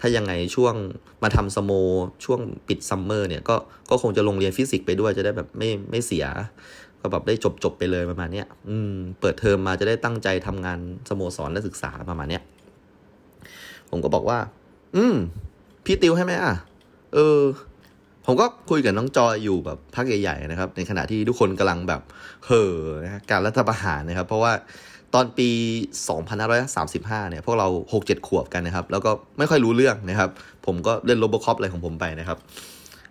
ถ้ายังไงช่วงมาทำสโมช่วงปิด summer เนี่ยก็ก็คงจะลงเรียนฟิสิกส์ไปด้วยจะได้แบบไม่ไม่เสีย ก็แบบได้จบจบไปเลยประมาณเนี้ยอืมเปิดเทอมมาจะได้ตั้งใจทำงานสโมสรนักศึกษาประมาณเนี้ยผมก็บอกว่า อืม พี่ติวให้ไหมอะ เออ ผมก็คุยกับน้องจอยอยู่แบบพักใหญ่ๆนะครับ ในขณะที่ทุกคนกำลังแบบเห่อนะการรัฐประหารนะครับ เพราะว่าตอนปี 2535 เนี่ย พวกเรา 6-7 ขวบกันนะครับ แล้วก็ไม่ค่อยรู้เรื่องนะครับ ผมก็เล่นโรบอคอปอะไรของผมไปนะครับ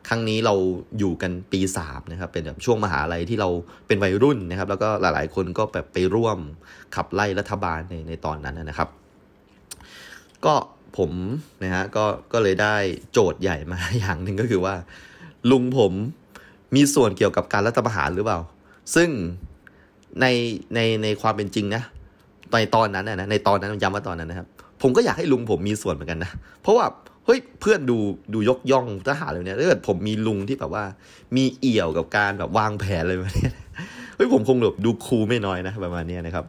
ครั้งนี้เราอยู่กันปี 3 นะครับ เป็นแบบช่วงมหาลัยที่เราเป็นวัยรุ่นนะครับ แล้วก็หลายๆ คนก็แบบไปร่วมขับไล่รัฐบาลในในตอนนั้นนะครับ ก็ ผมนะฮะก็ก็เลยได้โจทย์ใหญ่มาอย่างหนึ่งก็คือว่า ลุงผมมีส่วนเกี่ยวกับการรัฐประหารหรือเปล่า ซึ่งในในในความเป็นจริงนะในตอนนั้นนะในตอนนั้นย้ำว่าตอนนั้นนะครับ ผมก็อยากให้ลุงผมมีส่วนเหมือนกันนะ เพราะว่าเฮ้ยเพื่อนดูดูยกย่องทหารเลยเนี่ยถ้าเกิดผมมีลุงที่แบบว่า มีเอี่ยวกับการแบบวางแผนอะไรแบบนี้เฮ้ยผมคงแบบดูคูลไม่น้อยนะประมาณนี้นะครับ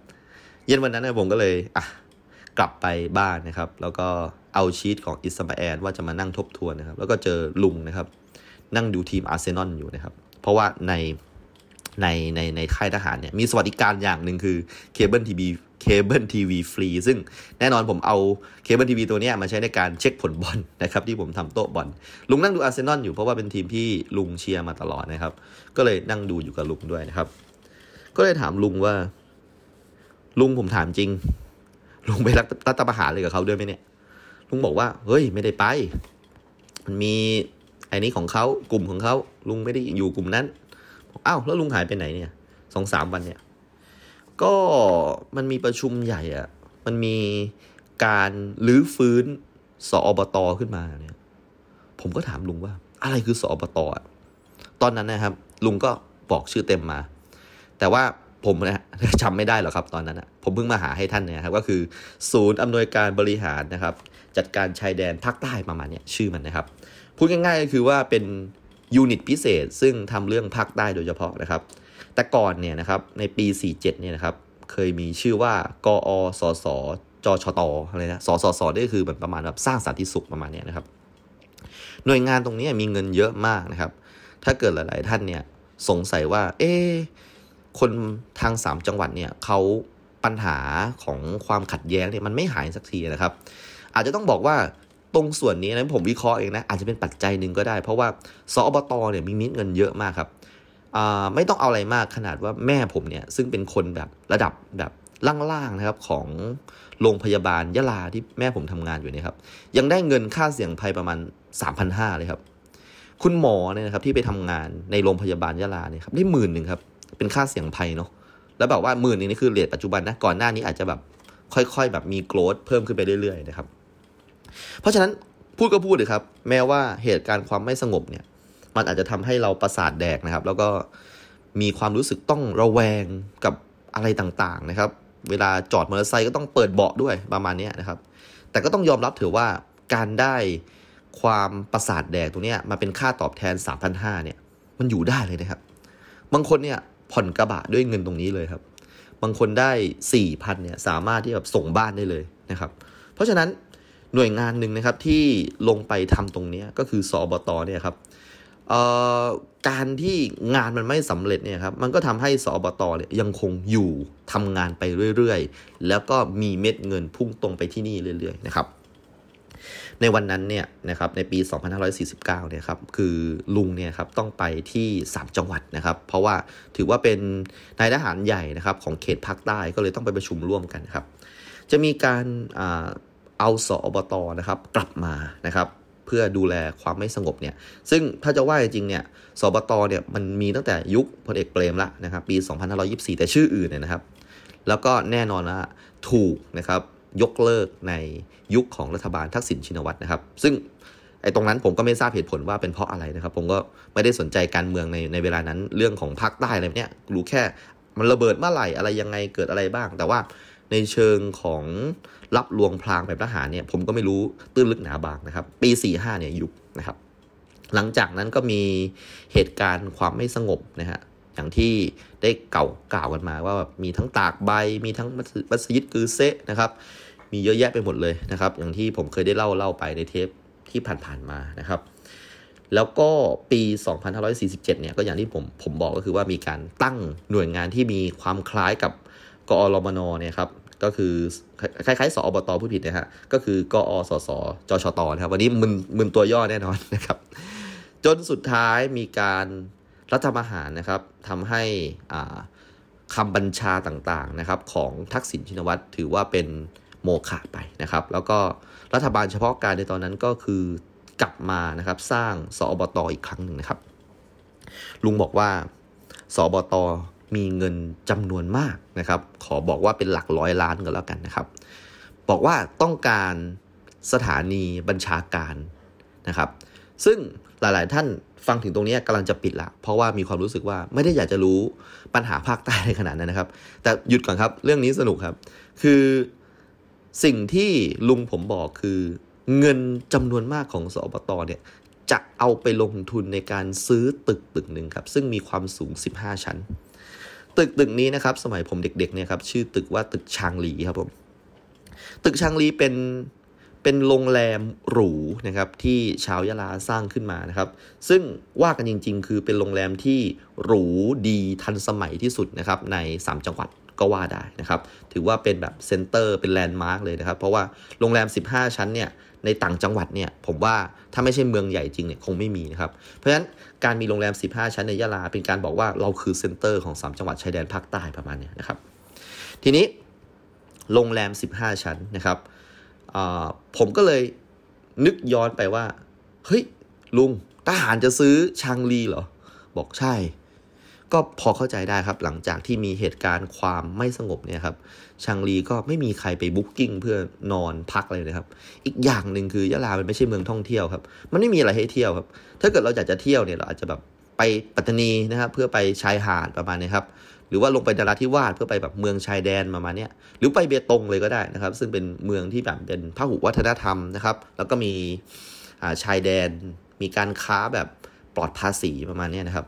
เย็นวันนั้นนะผมก็เลยอะ กลับไปบ้านนะครับ แล้วก็เอาชีตของอิสมาแอนว่าจะมานั่งทบทวนนะครับ แล้วก็เจอลุงนะครับ นั่งดูทีมอาร์เซนอลอยู่นะครับ เพราะว่าในในในในค่ายทหารเนี่ยมีสวัสดิการอย่างหนึ่งคือเคเบิลทีวีเคเบิลทีวีฟรีซึ่งแน่นอนผมเอาเคเบิลทีวีตัวนี้มาใช้ในการเช็คผลบอลนะครับที่ผมทำโต๊ะบอลลุงนั่งดูอาร์เซนอลอยู่เพราะว่าเป็นทีมที่ลุงเชียร์มาตลอดนะครับ ก็เลยนั่งดูอยู่กับลุงด้วยนะครับ ก็เลยถามลุงว่า ลุงผมถามจริง ลุงไปรัฐประหารเลยกับเขาด้วยไหมเนี่ยลุงบอกว่า เฮ้ยไม่ได้ไป มันมีไอ้นี้ของเขากลุ่มของเขาลุงไม่ได้อยู่กลุ่มนั้นอ้าวแล้วลุงหายไปไหนเนี่ยสองสามวันเนี่ย ก็มันมีประชุมใหญ่อะมันมีการลื้อฟื้นสอบตขึ้นมาเนี่ย ผมก็ถามลุงว่า อะไรคือสอบตอตอนนั้นนะครับ ลุงก็บอกชื่อเต็มมา แต่ว่า ผมนะจำไม่ได้หรอกครับตอนนั้นนะผมเพิ่งมาหาให้ท่านเนี่ยครับก็คือ ศูนย์อำนวยการบริหารนะครับ จัดการชายแดนภาคใต้ประมาณนี้ชื่อมันนะครับ พูดง่ายๆก็คือว่าเป็นยูนิตพิเศษ ซึ่งทำเรื่องภาคใต้โดยเฉพาะนะครับ แต่ก่อนเนี่ยนะครับในปี 47เนี่ยนะครับเคยมีชื่อว่ากอสสจชตอะไรนะสสสนี่คือแบบประมาณแบบสร้างสันติสุขประมาณนี้นะครับ หน่วยงานตรงนี้มีเงินเยอะมากนะครับ ถ้าเกิดหลาย ๆ ท่านเนี่ยสงสัยว่า เอ๊ คนทางสามจังหวัดเนี่ยเขาปัญหาของความขัดแย้งเนี่ยมันไม่หายสักทีนะครับ อาจจะต้องบอกว่าตรงส่วนนี้นะผมวิเคราะห์เองนะอาจจะเป็นปัจจัยหนึ่งก็ได้ เพราะว่าสอบตเนี่ยมีมิตเงินเยอะมากครับไม่ต้องเอาอะไรมากขนาดว่าแม่ผมเนี่ยซึ่งเป็นคนแบบระดับแบบล่างๆนะครับของโรงพยาบาลยะลาที่แม่ผมทำงานอยู่เนี่ยครับยังได้เงินค่าเสี่ยงภัยประมาณ 3,500เลยครับ คุณหมอเนี่ยนะครับที่ไปทำงานในโรงพยาบาลยะลาเนี่ยครับได้หมื่นหนึ่งครับ เป็นค่าเสี่ยงภัยเนาะแล้วแบบว่าหมื่นนึงนี่คือเรทปัจจุบันนะก่อนหน้านี้อาจจะแบบค่อยๆ แบบมีโกรดเพิ่มขึ้นไปเรื่อยๆนะครับ เพราะฉะนั้นพูดก็พูดเลยครับ แม้ว่าเหตุการณ์ความไม่สงบเนี่ย มันอาจจะทำให้เราประสาทแดกนะครับ แล้วก็มีความรู้สึกต้องระแวงกับอะไรต่างๆนะครับ เวลาจอดมอเตอร์ไซค์ก็ต้องเปิดเบาะด้วยประมาณนี้นะครับ แต่ก็ต้องยอมรับถือว่าการได้ความประสาทแดกตรงนี้มาเป็นค่าตอบแทน 3,500เนี่ย มันอยู่ได้เลยนะครับ บางคนเนี่ย ผ่อนกระบะด้วยเงินตรงนี้เลยครับ บางคนได้สี่พันเนี่ยสามารถที่แบบส่งบ้านได้เลยนะครับ เพราะฉะนั้นหน่วยงานหนึ่งนะครับที่ลงไปทำตรงนี้ก็คือสอบตเนี่ยครับการที่งานมันไม่สำเร็จเนี่ยครับมันก็ทำให้สอบตเนี่ยยังคงอยู่ทำงานไปเรื่อยๆ แล้วก็มีเม็ดเงินพุ่งตรงไปที่นี่เรื่อยๆนะครับ ในวันนั้นเนี่ยนะครับในปี 2549เนี่ยครับคือลุงเนี่ยครับต้องไปที่ 3 จังหวัดนะครับ เพราะว่าถือว่าเป็นนายทหารใหญ่นะครับของเขตภาคใต้ก็เลยต้องไปประชุมร่วมกันครับ จะมีการเอาสอบตนะครับกลับมานะครับเพื่อดูแลความไม่สงบเนี่ย ซึ่งถ้าจะว่าจริงเนี่ยสบตเนี่ยมันมีตั้งแต่ยุคพลเอกเปรมละนะครับ ปี 2524 แต่ชื่ออื่นเนี่ยนะครับ แล้วก็แน่นอนละถูกนะครับ ยกเลิกในยุคของรัฐบาลทักษิณชินวัตรนะครับ ซึ่งไอ้ตรงนั้นผมก็ไม่ทราบเหตุผลว่าเป็นเพราะอะไรนะครับ ผมก็ไม่ได้สนใจการเมืองในในเวลานั้นเรื่องของภาคใต้อะไรเนี้ยรู้แค่มันระเบิดเมื่อไหร่อะไรยังไงเกิดอะไรบ้าง แต่ว่าในเชิงของรับลวงพลางแบบทหารเนี่ยผมก็ไม่รู้ตื้นลึกหนาบางนะครับ ปี 45เนี่ยยุคนะครับ หลังจากนั้นก็มีเหตุการณ์ความไม่สงบนะฮะ อย่างที่ได้เก่ากล่าวกันมาว่าแบบมีทั้งตากใบมีทั้งมัสยิดกือเซนะครับ มีเยอะแยะไปหมดเลยนะครับ อย่างที่ผมเคยได้เล่าเล่าไปในเทปที่ผ่านๆมานะครับ แล้วก็ปี 2547 เนี่ยก็อย่างที่ผมผมบอกก็คือว่ามีการตั้งหน่วยงานที่มีความคล้ายกับกอรมนเนี่ยครับก็คือคล้ายๆสอบตผู้ผิดนะฮะก็คือกอสสจชตนะครับ วันนี้มึนมึนตัวย่อแน่นอนนะครับ จนสุดท้ายมีการ รัฐประหารนะครับทำให้คำบัญชาต่างๆนะครับของทักษิณชินวัตรถือว่าเป็นโมฆะไปนะครับ แล้วก็รัฐบาลเฉพาะการในตอนนั้นก็คือกลับมานะครับสร้างสอบตออีกครั้งหนึ่งนะครับ ลุงบอกว่าสอบตอมีเงินจำนวนมากนะครับ ขอบอกว่าเป็นหลักร้อยล้านกันแล้วกันนะครับ บอกว่าต้องการสถานีบัญชาการนะครับ ซึ่งหลายๆท่าน ฟังถึงตรงนี้กำลังจะปิดละ เพราะว่ามีความรู้สึกว่าไม่ได้อยากจะรู้ปัญหาภาคใต้ในขนาดนั้นนะครับ แต่หยุดก่อนครับ เรื่องนี้สนุกครับ คือสิ่งที่ลุงผมบอกคือ เงินจำนวนมากของศอ.บต.เนี่ยจะเอาไปลงทุนในการซื้อตึกตึกหนึ่งครับ ซึ่งมีความสูง 15 ชั้น ตึกตึกนี้นะครับ สมัยผมเด็กๆเนี่ยครับชื่อตึกว่าตึกชางหลีครับผม ตึกชางหลีเป็น เป็นโรงแรมหรูนะครับที่ชาวยะลาสร้างขึ้นมานะครับ ซึ่งว่ากันจริง ๆ คือเป็นโรงแรมที่หรูดีทันสมัยที่สุดนะครับใน 3 จังหวัดก็ว่าได้นะครับ ถือว่าเป็นแบบ center เป็น landmark เลยนะครับ เพราะว่าโรงแรม 15 ชั้นเนี่ยในต่างจังหวัดเนี่ยผมว่าถ้าไม่ใช่เมืองใหญ่จริงเนี่ยคงไม่มีนะครับ เพราะฉะนั้นการมีโรงแรม 15 ชั้นในยะลา เป็นการบอกว่าเราคือเซ็นเตอร์ของ 3 จังหวัดชายแดนภาคใต้ประมาณนี้นะครับ ทีนี้โรงแรม 15 ชั้นนะครับ ผมก็เลยนึกย้อนไปว่า เฮ้ย ลุงทหารจะซื้อชางลีเหรอ บอกใช่ ก็พอเข้าใจได้ครับหลังจากที่มีเหตุการณ์ความไม่สงบเนี่ยครับชางลีก็ไม่มีใครไปบุ๊กิ้งเพื่อนอนพักเลยนะครับ อีกอย่างหนึ่งคือยะลามันไม่ใช่เมืองท่องเที่ยวครับ มันไม่มีอะไรให้เที่ยวครับ ถ้าเกิดเราอยากจะเที่ยวเนี่ยเราอาจจะแบบไปปัตตานีนะครับ เพื่อไปชายหาดประมาณนี้ครับ รือว่าลงไปนราธิวาสเพื่อไปแบบเมืองชายแดนประมาณนี้หรือไปเบตงเลยก็ได้นะครับ ซึ่งเป็นเมืองที่แบบเป็นพหุวัฒนธรรมนะครับ แล้วก็มีชายแดน มีการค้าแบบปลอดภาษีประมาณนี้นะครับ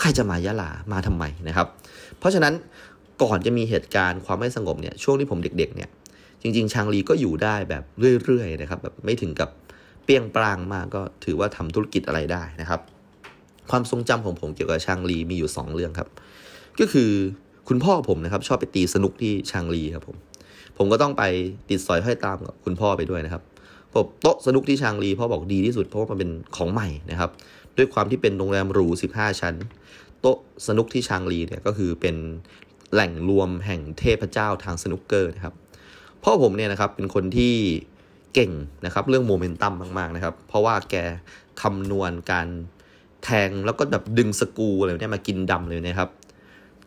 ใครจะมายะลามาทำไมนะครับ เพราะฉะนั้นก่อนจะมีเหตุการณ์ความไม่สงบเนี่ยช่วงที่ผมเด็กๆเนี่ยจริง ๆชางลีก็อยู่ได้แบบเรื่อยๆนะครับแบบไม่ถึงกับเปี้ยงปรางมากก็ถือว่าทำธุรกิจอะไรได้นะครับ ความทรงจำของผมเกี่ยวกับชางลีมีอยู่ 2 เรื่องครับ ก็คือคุณพ่อผมนะครับ ชอบไปตีสนุกที่ชางลีครับผม ผมก็ต้องไปติดสอยห้อยตามกับคุณพ่อไปด้วยนะครับผมโต๊ะสนุกที่ชางลีพ่อบอกดีที่สุดเพราะว่ามันเป็นของใหม่นะครับ ด้วยความที่เป็นโรงแรมหรู 15 ชั้น โต๊ะสนุกที่ชางลีเนี่ยก็คือเป็นแหล่งรวมแห่งเทพเจ้าทางสนุกเกอร์นะครับพ่อผมเนี่ยนะครับเป็นคนที่เก่งนะครับเรื่องโมเมนตัมมาก ๆ นะครับ เพราะว่าแกคำนวณการแทงแล้วก็แบบดึงสกูอะไรเนี่ยมากินดำเลยนะครับ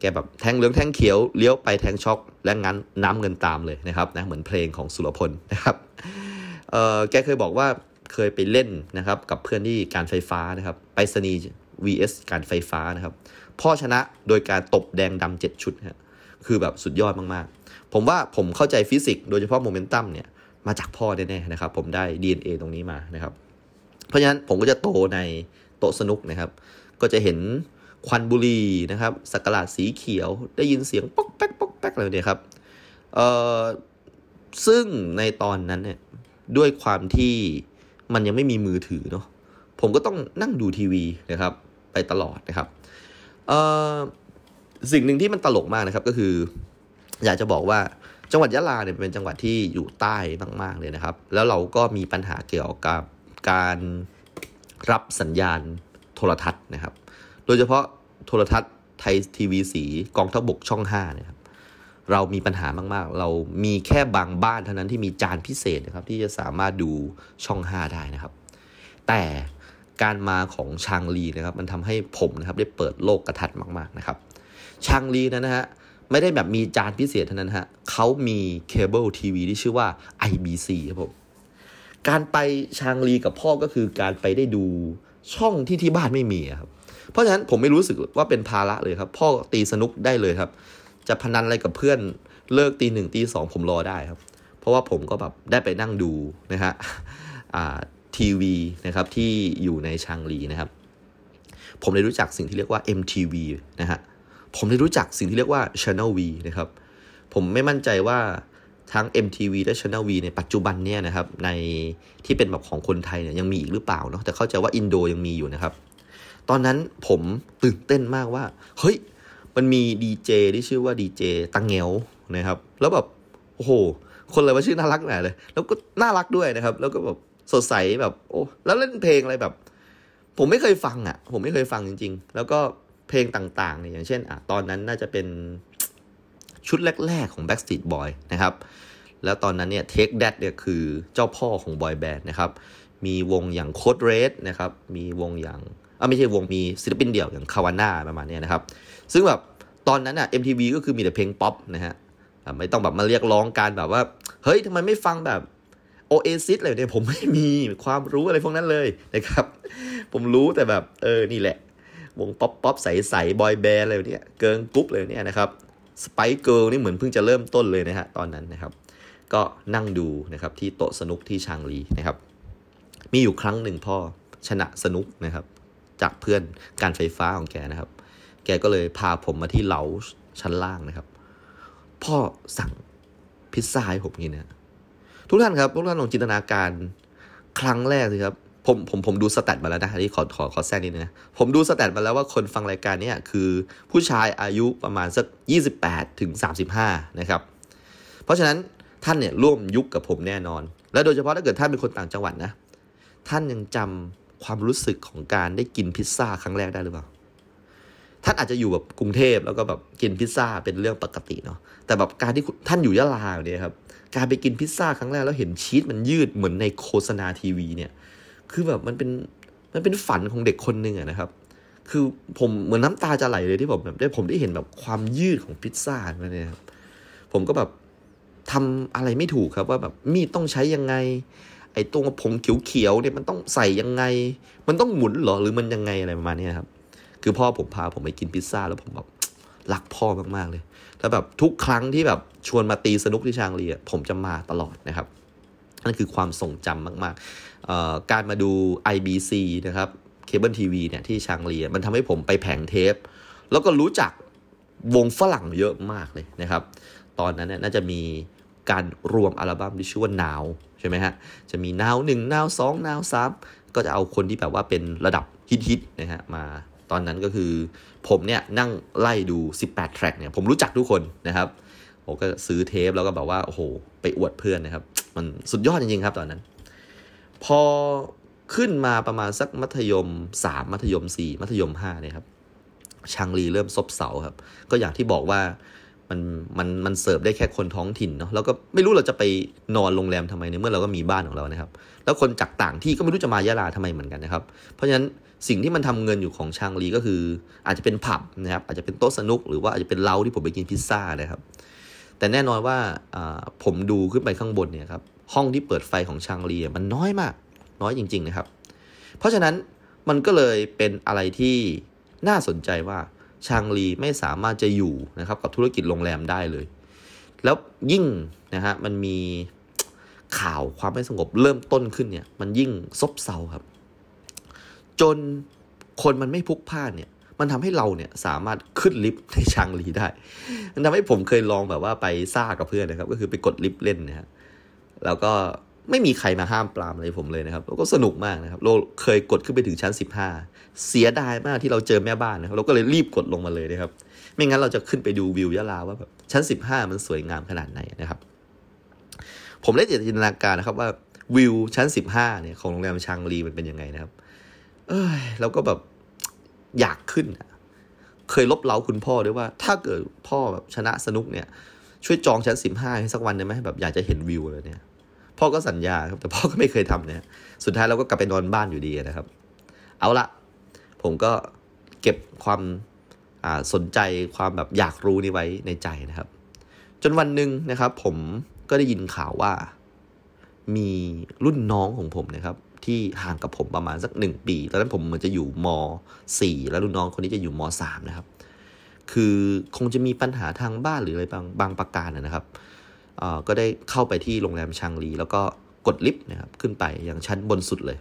แกแบบแทงเหลืองแทงเขียวเลี้ยวไปแทงช็อกและงั้นน้ำเงินตามเลยนะครับนะเหมือนเพลงของสุรพลนะครับเออแกเคยบอกว่าเคยไปเล่นนะครับกับเพื่อนที่การไฟฟ้านะครับไปสนี vs การไฟฟ้านะครับพ่อชนะโดยการตบแดงดำเจ็ดชุดครับคือแบบสุดยอดมากๆ ผมว่าผมเข้าใจฟิสิกส์โดยเฉพาะโมเมนตัมเนี่ยมาจากพ่อแน่ๆนะครับ ผมได้ DNA ตรงนี้มานะครับ เพราะฉะนั้นผมก็จะโตในโต๊ะสนุกนะครับ ก็จะเห็น ควันบุหรี่นะครับสักหลาดสีเขียว ได้ยินเสียงป๊อกแป๊กป๊อกแป๊กอะไรเนี่ยครับเอ่อซึ่งในตอนนั้นเนี่ยด้วยความที่มันยังไม่มีมือถือเนาะผมก็ต้องนั่งดูทีวีนะครับ ไปตลอดนะครับเอ่อสิ่งหนึ่งที่มันตลกมากนะครับก็คือ อยากจะบอกว่าจังหวัดยะลาเนี่ยเป็นจังหวัดที่อยู่ใต้มากๆเลยนะครับ แล้วเราก็มีปัญหาเกี่ยวกับการรับสัญญาณโทรทัศน์นะครับ โดยเฉพาะโทรทัศน์ไทยทีวีสีกองทัพบกช่อง5นะครับเรามีปัญหามากๆ เรามีแค่บางบ้านเท่านั้นที่มีจานพิเศษนะครับที่จะสามารถดูช่อง 5 ได้นะครับ แต่การมาของชางลีนะครับมันทำให้ผมนะครับได้เปิดโลกทัศน์มากๆนะครับชางลีนะนะฮะไม่ได้แบบมีจานพิเศษเท่านั้นฮะเขามีเคเบิลทีวีที่ชื่อว่า IBC ครับผมการไปชางลีกับพ่อก็คือการไปได้ดูช่องที่ที่บ้านไม่มีครับ เพราะฉะนั้นผมไม่รู้สึกว่าเป็นภาระเลยครับ พ่อตีสนุกได้เลยครับ จะพนันอะไรกับเพื่อนเลิกตีหนึ่งตีสองผมรอได้ครับ เพราะว่าผมก็แบบได้ไปนั่งดูนะฮะทีวีนะครับที่อยู่ในชางลีนะครับ ผมได้รู้จักสิ่งที่เรียกว่า MTV นะฮะผมได้รู้จักสิ่งที่เรียกว่า Channel V นะครับ ผมไม่มั่นใจว่าทั้ง MTV และ Channel V ในปัจจุบันเนี่ยนะครับในที่เป็นแบบของคนไทยเนี่ยยังมีอีกหรือเปล่าเนาะแต่เข้าใจว่าอินโดยังมีอยู่นะครับ ตอนนั้นผมตื่นเต้นมากว่า เฮ้ย มันมีดีเจที่ชื่อว่าดีเจตังเงวนะครับ แล้วแบบ โอ้โห คนอะไรว่าชื่อน่ารักหน่เลย แล้วก็น่ารักด้วยนะครับ แล้วก็แบบสดใสแบบ โอ้ แล้วเล่นเพลงอะไรแบบ ผมไม่เคยฟังอะ่ะ ผมไม่เคยฟังจริง ๆ แล้วก็เพลงต่างๆเนี่ยอย่างเช่นอะตอนนั้นน่าจะเป็นชุดแรก ๆ ของ Backstreet Boy นะครับ แล้วตอนนั้นเนี่ย Take That เนี่ยคือเจ้าพ่อของ boy band นะครับ มีวงอย่าง Code Red นะครับ มีวงอย่าง ไม่ใช่วงมีศิลปินเดี่ยวอย่าง Kavana ประมาณนี้นะครับ ซึ่งแบบตอนนั้นอะ MTV ก็คือมีแต่เพลงป๊อปนะฮะไม่ต้องแบบมาเรียกร้องการแบบว่า เฮ้ยทำไมไม่ฟังแบบ Oasis อะไรเนี่ยผมไม่มีความรู้อะไรพวกนั้นเลยนะครับ ผมรู้แต่แบบเออนี่แหละ วงป๊อปป๊อปใสๆ boy band อะไรเนี่ย girl group เลยเนี่ยนะครับSpice Girls นี่เหมือนเพิ่งจะเริ่มต้นเลยนะฮะตอนนั้นนะครับ ก็นั่งดูนะครับที่โต๊ะสนุ๊กที่ชางลีนะครับ มีอยู่ครั้งหนึ่งพ่อชนะสนุ๊กนะครับ จากเพื่อนการไฟฟ้าของแกนะครับ แกก็เลยพาผมมาที่เหลาชั้นล่างนะครับ พ่อสั่งพิซซ่าให้ผมกินนะทุกท่านครับทุกท่านลองจินตนาการครั้งแรกสิครับผมผมผมดู stat มาแล้วนะที่ขอขอขอแทรกนิดนึงนะผมดู stat มาแล้วว่าคนฟังรายการนี้คือผู้ชายอายุประมาณสัก 28ถึง35 นะครับ เพราะฉะนั้นท่านเนี่ยร่วมยุคกับผมแน่นอน และโดยเฉพาะถ้าเกิดท่านเป็นคนต่างจังหวัดนะ ท่านยังจำ ความรู้สึกของการได้กินพิซซ่าครั้งแรกได้หรือเปล่า ท่านอาจจะอยู่แบบกรุงเทพแล้วก็แบบกินพิซซ่าเป็นเรื่องปกติเนาะ แต่แบบการที่ท่านอยู่ยะลาเนี่ยครับ การไปกินพิซซ่าครั้งแรกแล้วเห็นชีสมันยืดเหมือนในโฆษณาทีวีเนี่ย คือแบบมันเป็นมันเป็นฝันของเด็กคนหนึ่งอะนะครับ คือผมเหมือนน้ำตาจะไหลเลยที่ผมแบบได้ผมได้เห็นแบบความยืดของพิซซ่าเนี่ยครับ ผมก็แบบทำอะไรไม่ถูกครับว่าแบบมีดต้องใช้ยังไง ไอ้ตรงผงเขียวๆเนี่ยมันต้องใส่ยังไง มันต้องหมุนหรอหรือมันยังไงอะไรประมาณนี้ครับ คือพ่อผมพาผมไปกินพิซซ่าแล้วผมแบบรักพ่อมากๆเลย แล้วแบบทุกครั้งที่แบบชวนมาตีสนุกที่ชางรีผมจะมาตลอดนะครับ นั่นคือความทรงจำมากๆ การมาดู IBC นะครับเคเบิลทีวีเนี่ยที่ชางรีมันทำให้ผมไปแผงเทป แล้วก็รู้จักวงฝรั่งเยอะมากเลยนะครับ ตอนนั้นเนี่ยน่าจะมีการรวมอัลบั้มที่ชื่อว่านาว ช่ไหมฮะ จะมีนาวหนึ่งนาวสองนาวสามก็จะเอาคนที่แบบว่าเป็นระดับฮิตๆนะฮะมาตอนนั้นก็คือ ผมเนี่ยนั่งไล่ดู 18 แทร็กเนี่ยผมรู้จักทุกคนนะครับผมก็ซื้อเทปแล้วก็แบบว่าโอ้โหไปอวดเพื่อนนะครับ มันสุดยอดจริงๆครับตอนนั้น พอขึ้นมาประมาณสักมัธยม 3 มัธยม 4 มัธยม5เนี่ยครับชางลีเริ่มซบเซาครับ ก็อย่างที่บอกว่า มันมันมันเสิร์ฟได้แค่คนท้องถิ่นเนาะแล้วก็ไม่รู้เราจะไปนอนโรงแรมทำไมในเมื่อเราก็มีบ้านของเรานะครับ แล้วคนจากต่างที่ก็ไม่รู้จะมายะลาทำไมเหมือนกันนะครับ เพราะฉะนั้นสิ่งที่มันทำเงินอยู่ของชางลีก็คือ อาจจะเป็นผับนะครับอาจจะเป็นโต๊ะสนุก หรือว่าอาจจะเป็นเล้าที่ผมไปกินพิซซ่านะครับ แต่แน่นอนว่าผมดูขึ้นไปข้างบนเนี่ยครับห้องที่เปิดไฟของชางลีมันน้อยมาก น้อยจริง ๆนะครับ เพราะฉะนั้นมันก็เลยเป็นอะไรที่น่าสนใจว่า ชางลีไม่สามารถจะอยู่นะครับกับธุรกิจโรงแรมได้เลย แล้วยิ่งนะฮะมันมีข่าวความไม่สงบเริ่มต้นขึ้นเนี่ยมันยิ่งซบเซาครับ จนคนมันไม่พุกพ่านเนี่ยมันทำให้เราเนี่ยสามารถขึ้นลิฟต์ในชางลีได้ มันทำให้ผมเคยลองแบบว่าไปซ่ากับเพื่อนนะครับ ก็คือไปกดลิฟต์เล่นนะฮะแล้วก็ไม่มีใครมาห้ามปรามอะไรผมเลยนะครับแล้วก็สนุกมากนะครับเราเคยกดขึ้นไปถึงชั้น15 เสียดายมากที่เราเจอแม่บ้านนะครับเราก็เลยรีบกดลงมาเลยนะครับ ไม่งั้นเราจะขึ้นไปดูวิวยะลาว่าแบบชั้น 15 มันสวยงามขนาดไหนนะครับ ผมได้จินตนาการนะครับว่าวิวชั้น 15เนี่ยของโรงแรมชางรีมันเป็นยังไงนะครับ เอ้ยเราก็แบบอยากขึ้นเคยลบเล้าคุณพ่อด้วยว่า ถ้าเกิดพ่อแบบชนะสนุกเนี่ย ช่วยจองชั้น 15 ให้สักวันได้ไหมแบบอยากจะเห็นวิวเลยเนี่ยพ่อก็สัญญาครับแต่พ่อก็ไม่เคยทำเนี่ยสุดท้ายเราก็กลับไปนอนบ้านอยู่ดีนะครับ เอาละ ผมก็เก็บความสนใจความแบบอยากรู้นี่ไว้ในใจนะครับ จนวันหนึ่งนะครับ ผมก็ได้ยินข่าวว่า มีรุ่นน้องของผมนะครับ ที่ห่างกับผมประมาณสักหนึ่งปีตอนนั้นผมมันจะอยู่ม .4 แล้วรุ่นน้องคนนี้จะอยู่ม .3 นะครับ คือคงจะมีปัญหาทางบ้านหรืออะไรบางบางประการนะครับก็ได้เข้าไปที่โรงแรมชางลีแล้วก็กดลิฟต์นะครับขึ้นไปอย่างชั้นบนสุดเลย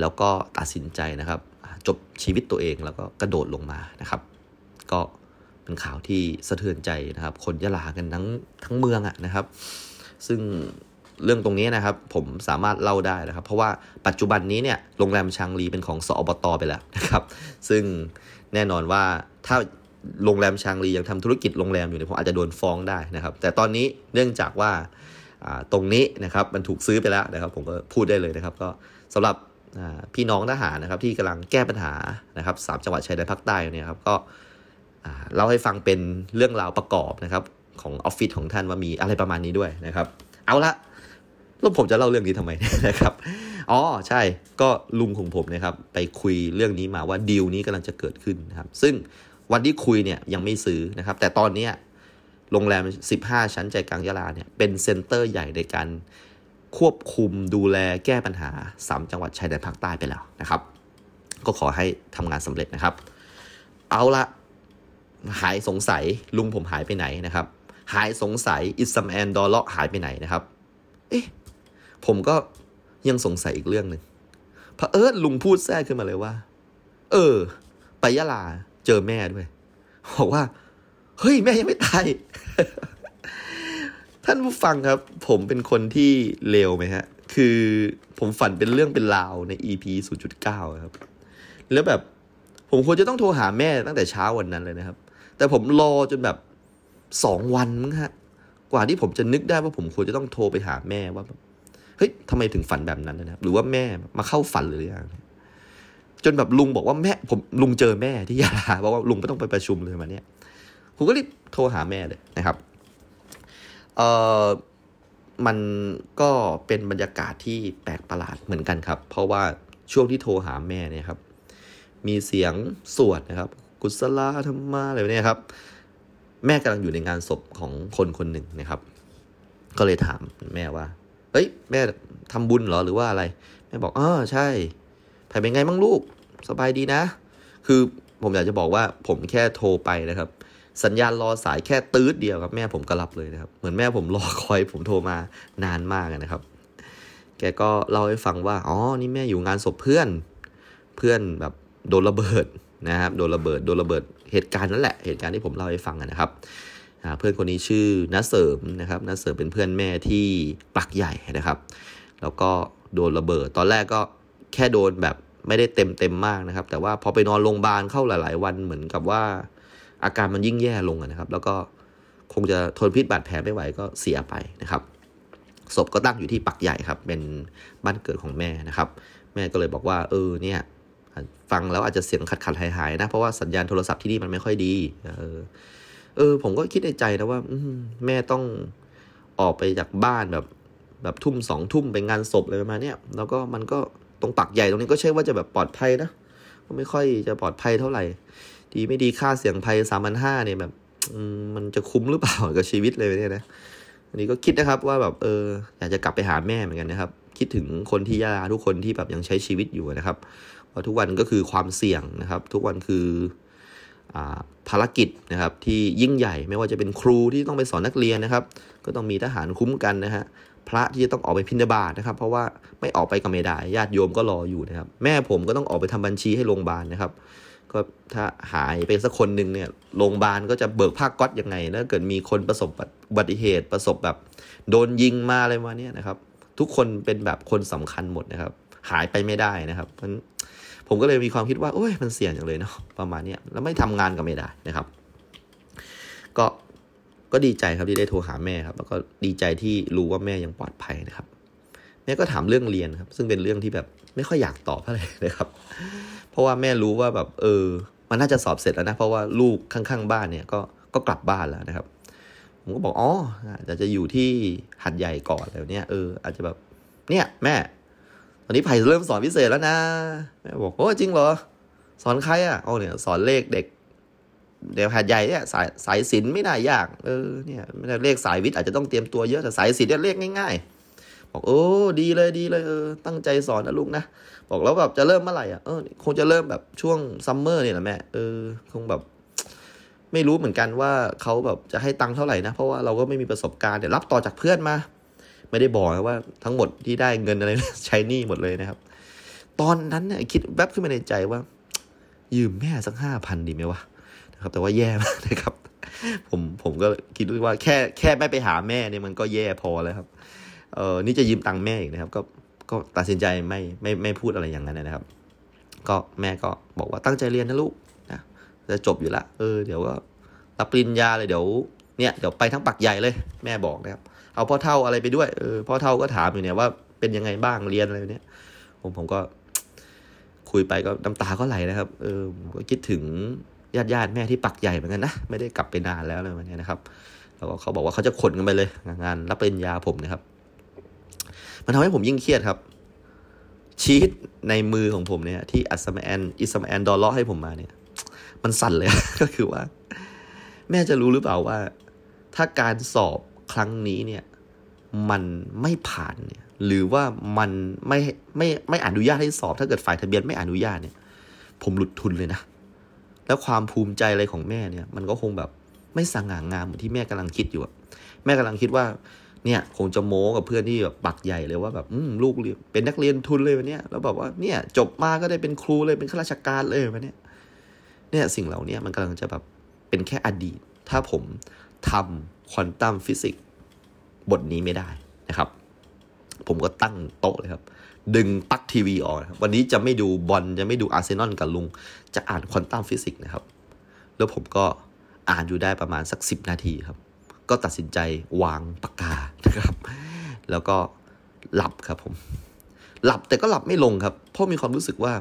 แล้วก็ตัดสินใจนะครับ จบชีวิตตัวเองแล้วก็กระโดดลงมานะครับ ก็เป็นข่าวที่สะเทือนใจนะครับ คนยะลากันทั้งทั้งเมืองอะนะครับ ซึ่งเรื่องตรงนี้นะครับ ผมสามารถเล่าได้นะครับ เพราะว่าปัจจุบันนี้เนี่ยโรงแรมชางลีเป็นของสอบตไปแล้วนะครับ ซึ่งแน่นอนว่าถ้าโรงแรมชางรียังทำธุรกิจโรงแรมอยู่เนี่ยผมอาจจะโดนฟ้องได้นะครับ แต่ตอนนี้เนื่องจากว่าตรงนี้นะครับมันถูกซื้อไปแล้วนะครับ ผมก็พูดได้เลยนะครับ ก็สำหรับ พี่น้องทหารนะครับ ที่กำลังแก้ปัญหานะครับสามจังหวัดชายแดนภาคใต้เนี่ยครับก็เล่าให้ฟังเป็นเรื่องราวประกอบนะครับของออฟฟิศของท่านว่ามีอะไรประมาณนี้ด้วยนะครับ เอาละ แล้วผมจะเล่าเรื่องนี้ทำไมนะครับอ๋อใช่ก็ลุงของผมนะครับ ไปคุยเรื่องนี้มาว่าดีลนี้กำลังจะเกิดขึ้นนะครับ ซึ่งวันที่คุยเนี่ยยังไม่ซื้อนะครับ แต่ตอนนี้โรงแรม 15 ชั้นใจกลางยะลาเนี่ยเป็น center ใหญ่ในการ ควบคุมดูแลแก้ปัญหา 3 จังหวัดชายแดนภาคใต้ไปแล้วนะครับ ก็ขอให้ทำงานสำเร็จนะครับ เอาละหายสงสัยลุงผมหายไปไหนนะครับ หายสงสัยอิสมแอนดอลเลาะหายไปไหนนะครับ เอ๊ะผมก็ยังสงสัยอีกเรื่องหนึ่งพระเอิญลุงพูดแทรกขึ้นมาเลยว่า เออ ไปยะลาเจอแม่ด้วยบอกว่า เฮ้ย แม่ยังไม่ตาย ท่านผู้ฟังครับ ผมเป็นคนที่เลวไหมฮะ คือผมฝันเป็นเรื่องเป็นราวใน EP 0.9 ครับ แล้วแบบผมควรจะต้องโทรหาแม่ตั้งแต่เช้าวันนั้นเลยนะครับ แต่ผมรอจนแบบสองวันมั้งฮะ กว่าที่ผมจะนึกได้ว่าผมควรจะต้องโทรไปหาแม่ว่าเฮ้ยทำไมถึงฝันแบบนั้นนะครับ หรือว่าแม่มาเข้าฝันหรือยังจนแบบลุงบอกว่าแม่ผมลุงเจอแม่ที่ยาลาบอกว่าลุงไม่ต้องไปประชุมเลยมาเนี้ยผมก็รีบโทรหาแม่เลยนะครับ เออมันก็เป็นบรรยากาศที่แปลกประหลาดเหมือนกันครับ เพราะว่าช่วงที่โทรหาแม่เนี่ยครับ มีเสียงสวดนะครับ กุศลาธรรมะอะไรเนี่ยครับ แม่กำลังอยู่ในงานศพของคนคนหนึ่งนะครับ ก็เลยถามแม่ว่า เฮ้ย แม่ทำบุญเหรอหรือว่าอะไร แม่บอกอ๋อใช่แผ่เป็นไงบ้างลูก สบายดีนะ คือผมอยากจะบอกว่าผมแค่โทรไปนะครับ สัญญาณรอสายแค่ตืดเดียวครับแม่ผมก็รับเลยนะครับ เหมือนแม่ผมรอคอยผมโทรมานานมากนะครับ แกก็เล่าให้ฟังว่าอ๋อนี่แม่อยู่งานศพเพื่อน เพื่อนแบบโดนระเบิดนะครับโดนระเบิดโดนระเบิดเหตุการณ์นั่นแหละเหตุการณ์ที่ผมเล่าให้ฟังนะครับเพื่อนคนนี้ชื่อนัเสริมนะครับนัเสริมเป็นเพื่อนแม่ที่ปักใหญ่นะครับ แล้วก็โดนระเบิด ตอนแรกก็แค่โดนแบบไม่ได้เต็มเต็มมากนะครับ แต่ว่าพอไปนอนโรงพยาบาลเข้าหลาย ๆ วันเหมือนกับว่า อาการมันยิ่งแย่ลงนะครับ แล้วก็คงจะทนพิษบาดแผลไม่ไหวก็เสียไปนะครับศพก็ตั้งอยู่ที่ปักใหญ่ครับ เป็นบ้านเกิดของแม่นะครับ แม่ก็เลยบอกว่า เออเนี่ย ฟังแล้วอาจจะเสียงขัดขัดหายหายนะ เพราะว่าสัญญาณโทรศัพท์ที่นี่มันไม่ค่อยดี เออ เออ ผมก็คิดในใจนะว่าแม่ต้องออกไปจากบ้านแบบ แบบทุ่มสองทุ่มไปงานศพเลยประมาณนี้แล้วก็มันก็ตรงปักใหญ่ตรงนี้ก็ใช่ว่าจะแบบปลอดภัยนะก็ไม่ค่อยจะปลอดภัยเท่าไหร่ ดีไม่ดีค่าเสี่ยงภัยสามพันห้าเนี่ยแบบมันจะคุ้มหรือเปล่ากับชีวิตเลยเนี่ยนะอันนี้ก็คิดนะครับว่าแบบเอออยากจะกลับไปหาแม่เหมือนกันนะครับ คิดถึงคนที่ยาทุกคนที่แบบยังใช้ชีวิตอยู่นะครับเพราะทุกวันก็คือความเสี่ยงนะครับ ทุกวันคือภารกิจนะครับที่ยิ่งใหญ่ไม่ว่าจะเป็นครูที่ต้องไปสอนนักเรียนนะครับ ก็ต้องมีทหารคุ้มกันนะฮะพระที่จะต้องออกไปพินาบาตนะครับ เพราะว่าไม่ออกไปก็ไม่ได้ญาติโยมก็รออยู่นะครับ แม่ผมก็ต้องออกไปทำบัญชีให้โรงพยาบาลนะครับ ก็ถ้าหายไปสักคนหนึ่งเนี่ยโรงพยาบาลก็จะเบิกผ้าก๊อตยังไงถ้าเกิดมีคนประสบอุบัติเหตุประสบแบบ โดนยิงมาอะไรมาเนี่ยนะครับ ทุกคนเป็นแบบคนสำคัญหมดนะครับ หายไปไม่ได้นะครับเพราะผมก็เลยมีความคิดว่าโอ้ยมันเสี่ยงจังเลยเนาะประมาณนี้แล้วไม่ทำงานก็ไม่ได้นะครับ ก็ก็ดีใจครับที่ได้โทรหาแม่ครับ แล้วก็ดีใจที่รู้ว่าแม่ยังปลอดภัยนะครับแม่ก็ถามเรื่องเรียนครับ ซึ่งเป็นเรื่องที่แบบไม่ค่อยอยากตอบเท่าไหร่นะครับ เพราะว่าแม่รู้ว่าแบบเออ มันน่าจะสอบเสร็จแล้วนะ เพราะว่าลูกข้างๆบ้านเนี่ยก็ก็กลับบ้านแล้วนะครับ ผมก็บอกอ๋ออาจจะอยู่ที่หัดใหญ่ก่อนแล้วเนี่ยเอออาจจะแบบเนี่ยแม่ ตอนนี้ไผ่เริ่มสอนพิเศษแล้วนะแม่บอกโอ้จริงเหรอ สอนใครอะโอ้เนี่ยสอนเลขเด็กเดี๋ยวหาดใหญ่เนี่ยสายสายศิลป์ไม่น่ายากเออเนี่ยไม่ได้เลขสายวิทย์อาจจะต้องเตรียมตัวเยอะแต่สายศิลป์เนี่ยเลขง่าย ๆ บอกโอ้ดีเลยดีเลยเออตั้งใจสอนนะลูกนะ บอกแล้วแบบจะเริ่มเมื่อไหร่อะเออคงจะเริ่มแบบช่วงซัมเมอร์เนี่ยแหละแม่เออคงแบบ ไม่รู้เหมือนกันว่าเขาแบบจะให้ตังค์เท่าไหร่นะ เพราะว่าเราก็ไม่มีประสบการณ์เดี๋ยวรับต่อจากเพื่อนมา ไม่ได้บอกว่าทั้งหมดที่ได้เงินอะไรใช้นี้หมดเลยนะครับ ตอนนั้นเนี่ยคิดแวบขึ้นมาในใจว่า ยืมแม่สักห้าพันดีไหมวะครับ แต่ว่าแย่มากนะครับผมผมก็คิดว่าแค่แค่ไม่ไปหาแม่เนี่ยมันก็แย่พอแล้วครับ เออนี่จะยืมตังค์แม่อีกนะครับ ก็ ก็ตัดสินใจไม่ไม่ไม่พูดอะไรอย่างนั้นนะครับ ก็แม่ก็บอกว่าตั้งใจเรียนนะลูกนะจะจบอยู่ละเออเดี๋ยวก็รับปริญญาเลยเดี๋ยวเนี่ยเดี๋ยวไปทั้งปักใหญ่เลย แม่บอกนะครับ เอาพ่อเฒ่าอะไรไปด้วยเออพ่อเฒ่าก็ถามอยู่เนี่ยว่าเป็นยังไงบ้างเรียนอะไรเนี่ยผมผมก็คุยไปก็น้ำตาก็ไหลนะครับ เออก็คิดถึงญาติญาติแม่ที่ปักใหญ่เหมือนกันนะ ไม่ได้กลับไปนานแล้วเลยวันนี้นะครับ แล้วก็เขาบอกว่าเขาจะขนกันไปเลย งานรับปริญญาผมนะครับ มันทำให้ผมยิ่งเครียดครับ ชีตในมือของผมเนี่ย ที่อัสมาแอนอิสมาแอนดอลล็อกให้ผมมาเนี่ย มันสั่นเลย ก็คือว่า แม่จะรู้หรือเปล่าว่า ถ้าการสอบครั้งนี้เนี่ย มันไม่ผ่านเนี่ย หรือว่ามันไม่ไม่ไม่อนุญาตให้สอบ ถ้าเกิดฝ่ายทะเบียนไม่อนุญาตเนี่ย ผมหลุดทุนเลยนะแล้วความภูมิใจอะไรของแม่เนี่ย มันก็คงแบบไม่สง่างามเหมือนที่แม่กำลังคิดอยู่แม่กำลังคิดว่า เนี่ยคงจะโม้กับเพื่อนที่แบบปักใหญ่เลยว่าแบบลูกเรียนเป็นนักเรียนทุนเลยวันนี้แล้วแบบว่าเนี่ยจบมาก็ได้เป็นครูเลยเป็นข้าราชการเลยวันนี้เนี่ยสิ่งเหล่านี้มันกำลังจะแบบเป็นแค่อดีต ถ้าผมทำควอนตัมฟิสิกส์บทนี้ไม่ได้นะครับ ผมก็ตั้งโต๊ะเลยครับ ดึงปลั๊กทีวีออกครับวันนี้จะไม่ดูบอลจะไม่ดูอาร์เซนอลกับลุง จะอ่านควอนตัมฟิสิกส์นะครับ แล้วผมก็อ่านอยู่ได้ประมาณสักสิบนาทีครับ ก็ตัดสินใจวางปากกานะครับ แล้วก็หลับครับผม หลับแต่ก็หลับไม่ลงครับ เพราะมีความรู้สึกว่า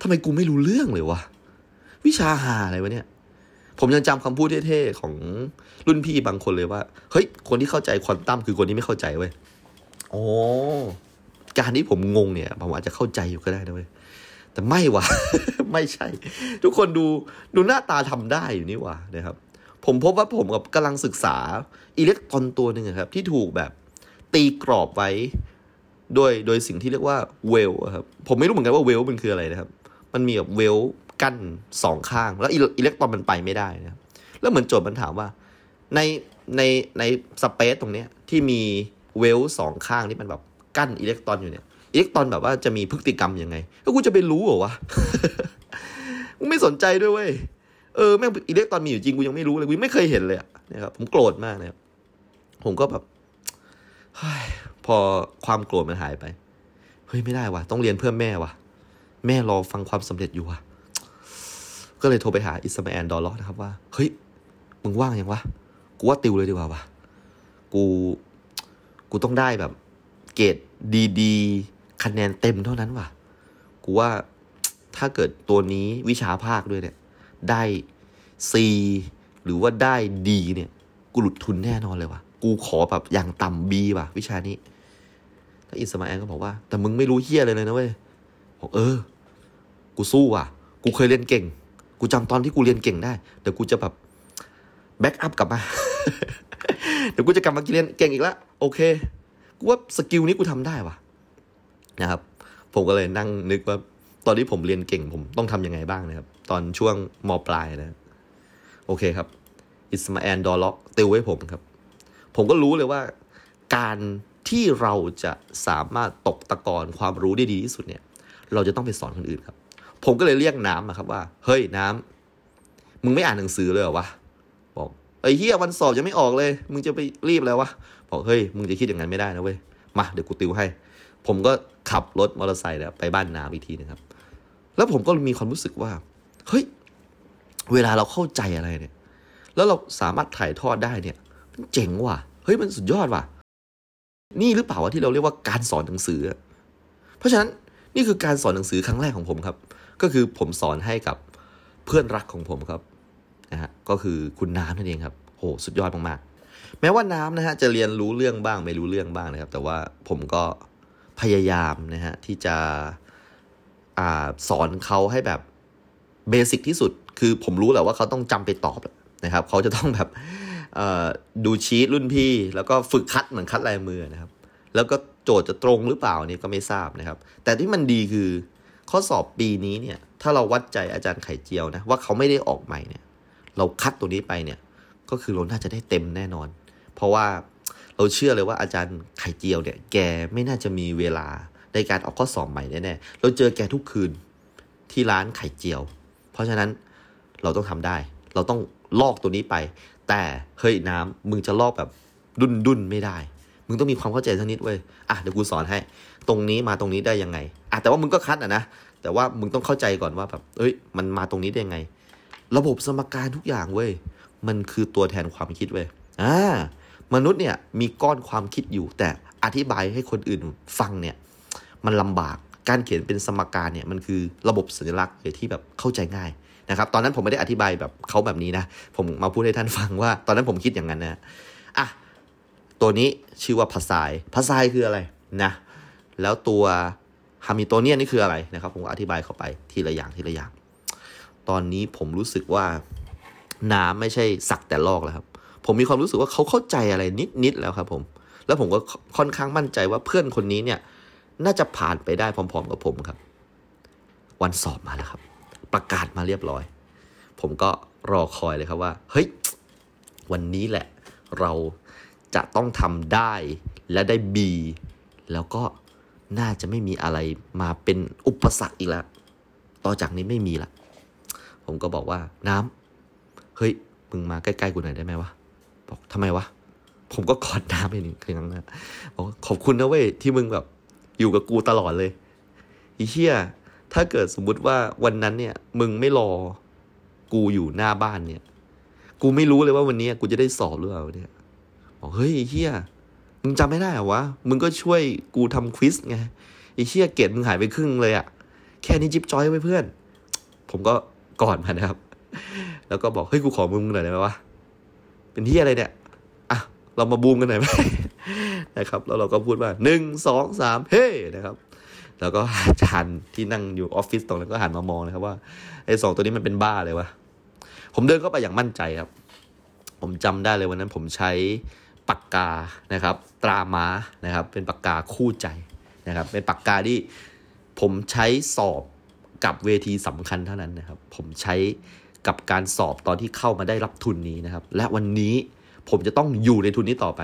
ทำไมกูไม่รู้เรื่องเลยวะวิชาหาอะไรวะเนี่ย ผมยังจำคำพูดเท่ๆของรุ่นพี่บางคนเลยว่า เฮ้ย คนที่เข้าใจควอนตัมคือคนที่ไม่เข้าใจเว้ยโอ้การที่ผมงงเนี่ยผมอาจจะเข้าใจอยู่ก็ได้นะเว้ยแต่ไม่วะไม่ใช่ ทุกคนดูดูหน้าตาทำได้อยู่นี่วะนะครับ ผมพบว่าผมกับกำลังศึกษาอิเล็กตรอนตัวหนึ่งครับ ที่ถูกแบบตีกรอบไว้โดยโดยสิ่งที่เรียกว่าเวลครับผมไม่รู้เหมือนกันว่าเวลมันคืออะไรนะครับ มันมีแบบเวลกั้นสองข้าง แล้วอิเล็กตรอนมันไปไม่ได้นะครับแล้วเหมือนโจทย์มันถามว่า ในในในสเปซตรงเนี้ยที่มีเวลสองข้างที่มันแบบกั้นอิเล็กตรอนอยู่เนี่ยอิเล็กตรอนแบบว่าจะมีพฤติกรรมยังไงแล้วกูจะไปรู้เหรอวะกูไม่สนใจด้วยเว้ย เออแม่งอิเล็กตรอนมีอยู่จริงกูยังไม่รู้เลยกูไม่เคยเห็นเลยนะครับผมโกรธมากนะครับผมก็แบบพอความโกรธมันหายไป เฮ้ยไม่ได้วะต้องเรียนเพื่อแม่วะแม่รอฟังความสำเร็จอยู่วะก็เลยโทรไปหาอิสมาแอนดอลล็อนะครับว่า เฮ้ย มึงว่างยังวะ กูว่าติวเลยดีกว่าวะกู กูต้องได้แบบ เกรดดีๆ คะแนนเต็มเท่านั้นวะกูว่าถ้าเกิดตัวนี้วิชาภาคด้วยเนี่ย ได้ C หรือว่าได้ D เนี่ย กูหลุดทุนแน่นอนเลยวะกูขอแบบอย่างต่ำ B ว่ะ วิชานี้ แล้วอิสมาแอนก็บอกว่า แต่มึงไม่รู้เหี้ยเลยเลยนะเว้ยบอกเออ กูสู้ว่ะ กูเคยเรียนเก่ง กูจำตอนที่กูเรียนเก่งได้ เดี๋ยวกูจะแบบ back up กลับมา เดี๋ยวกูจะกลับมาเรียนเก่งอีกแล้วโอเค กูว่า skill นี้กูทำได้ว่ะนะครับ ผมก็เลยนั่งนึกว่า ตอนที่ผมเรียนเก่งผมต้องทำยังไงบ้างนะครับ ตอนช่วงมปลายนะ โอเคครับอิสมาแอนดอลล็อกติวให้ผมครับ ผมก็รู้เลยว่า การที่เราจะสามารถตกตะกอนความรู้ได้ดีที่สุดเนี่ย เราจะต้องไปสอนคนอื่นครับ ผมก็เลยเรียกน้ำครับว่า เฮ้ยน้ำมึงไม่อ่านหนังสือเลยเหรอวะบอกไอ้เฮียวันสอบยังไม่ออกเลย มึงจะไปรีบแล้ววะบอกเฮ้ยมึงจะคิดอย่างนั้นไม่ได้นะเว้ยมาเดี๋ยวกูติวให้ ผมก็ขับรถมอเตอร์ไซค์ไปบ้านน้ำอีกทีนะครับ แล้วผมก็มีความรู้สึกว่า เฮ้ย เวลาเราเข้าใจอะไรเนี่ย แล้วเราสามารถถ่ายทอดได้เนี่ย มันเจ๋งว่ะ เฮ้ย มันสุดยอดว่ะ นี่หรือเปล่าวะที่เราเรียกว่าการสอนหนังสือ เพราะฉะนั้นนี่คือการสอนหนังสือครั้งแรกของผมครับ ก็คือผมสอนให้กับเพื่อนรักของผมครับนะฮะ ก็คือคุณน้ำนั่นเองครับ โห สุดยอดมากๆ แม้ว่าน้ำนะฮะจะเรียนรู้เรื่องบ้างไม่รู้เรื่องบ้างนะครับ แต่ว่าผมก็พยายามนะฮะที่จะ อสอนเขาให้แบบเบสิกที่สุด คือผมรู้แหละว่าเขาต้องจำไปตอบนะครับเขาจะต้องแบบดูชีตรุ่นพี่ แล้วก็ฝึกคัดเหมือนคัดลายมือนะครับ แล้วก็โจทย์จะตรงหรือเปล่านี่ก็ไม่ทราบนะครับ แต่ที่มันดีคือข้อสอบปีนี้เนี่ย ถ้าเราวัดใจอาจารย์ไข่เจียวนะว่าเขาไม่ได้ออกใหม่เนี่ย เราคัดตัวนี้ไปเนี่ย ก็คือเราน่าจะได้เต็มแน่นอน เพราะว่าเราเชื่อเลยว่าอาจารย์ไข่เจียวเนี่ย แกไม่น่าจะมีเวลา ในการออกข้อสอบใหม่แน่ๆเราเจอแกทุกคืนที่ร้านไข่เจียว เพราะฉะนั้นเราต้องทำได้ เราต้องลอกตัวนี้ไป แต่เฮ้ยน้ำมึงจะลอกแบบดุนดุนไม่ได้ มึงต้องมีความเข้าใจสักนิดเว้ยอะเดี๋ยวกูสอนให้ ตรงนี้มาตรงนี้ได้ยังไงอะแต่ว่ามึงก็คัดอะนะแต่ว่ามึงต้องเข้าใจก่อนว่าแบบเอ้ย มันมาตรงนี้ได้ยังไง ระบบสมการทุกอย่างเว้ยมันคือตัวแทนความคิดเว้ยอ่ามนุษย์เนี่ยมีก้อนความคิดอยู่แต่อธิบายให้คนอื่นฟังเนี่ย มันลำบาก การเขียนเป็นสมการเนี่ยมันคือระบบสัญลักษณ์เลยที่แบบเข้าใจง่ายนะครับ ตอนนั้นผมไม่ได้อธิบายแบบเขาแบบนี้นะ ผมมาพูดให้ท่านฟังว่า ตอนนั้นผมคิดอย่างนั้นนะอะตัวนี้ชื่อว่าพาซายพาซายคืออะไรนะ แล้วตัวฮามิโตเนียนนี่คืออะไรนะครับ ผมอธิบายเข้าไปทีละอย่างทีละอย่าง ตอนนี้ผมรู้สึกว่าน้ำไม่ใช่สักแต่ลอกแล้วครับ ผมมีความรู้สึกว่าเขาเข้าใจอะไรนิดๆแล้วครับผม แล้วผมก็ค่อนข้างมั่นใจว่าเพื่อนคนนี้เนี่ย น่าจะผ่านไปได้พร้อม ๆ กับผมครับ วันสอบมาแล้วครับ ประกาศมาเรียบร้อย ผมก็รอคอยเลยครับว่า เฮ้ย วันนี้แหละ เราจะต้องทำได้และได้ B แล้วก็น่าจะไม่มีอะไรมาเป็นอุปสรรคอีกแล้วต่อจากนี้ไม่มีละ ผมก็บอกว่าน้ำเฮ้ย มึงมาใกล้ๆกูหน่อยได้ไหมวะ บอกทำไมวะ ผมก็กอดน้ำไปหนึ่งครั้งนะบอกขอบคุณนะเว้ยที่มึงแบบ อยู่กับกูตลอดเลยอีเชี่ยถ้าเกิดสมมุติว่าวันนั้นเนี่ย มึงไม่รอ กูอยู่หน้าบ้านเนี่ย กูไม่รู้เลยว่าวันนี้กูจะได้สอบหรือเปล่าเนี่ยบอกเฮ้ยเฮียมึงจำไม่ได้เหรอวะมึงก็ช่วยกูทำควิสไงไอ้เชี่ยเกตมึงหายไปครึ่งเลยอะแค่นี้จิ๊บจอยไว้เพื่อน ผมก็กอดมันนะครับ แล้วก็บอกเฮ้ยกูขอมึงหน่อยได้ไหมวะเป็นที่อะไรเนี่ยอะเรามาบูมกันหน่อยไหม นะครับ แล้วเราก็พูดว่าหนึ่งสองสามเฮ้นะครับ แล้วก็อาจารย์ที่นั่งอยู่ออฟฟิศตรงนั้นก็หันมามองนะครับว่าไอ้สองตัวนี้มันเป็นบ้าเลยวะ ผมเดินเข้าไปอย่างมั่นใจครับ ผมจำได้เลยวันนั้นผมใช้ปากกานะครับ ตราม้านะครับ เป็นปากกาคู่ใจนะครับ เป็นปากกาที่ผมใช้สอบกับเวทีสำคัญเท่านั้นนะครับ ผมใช้กับการสอบตอนที่เข้ามาได้รับทุนนี้นะครับ และวันนี้ผมจะต้องอยู่ในทุนนี้ต่อไป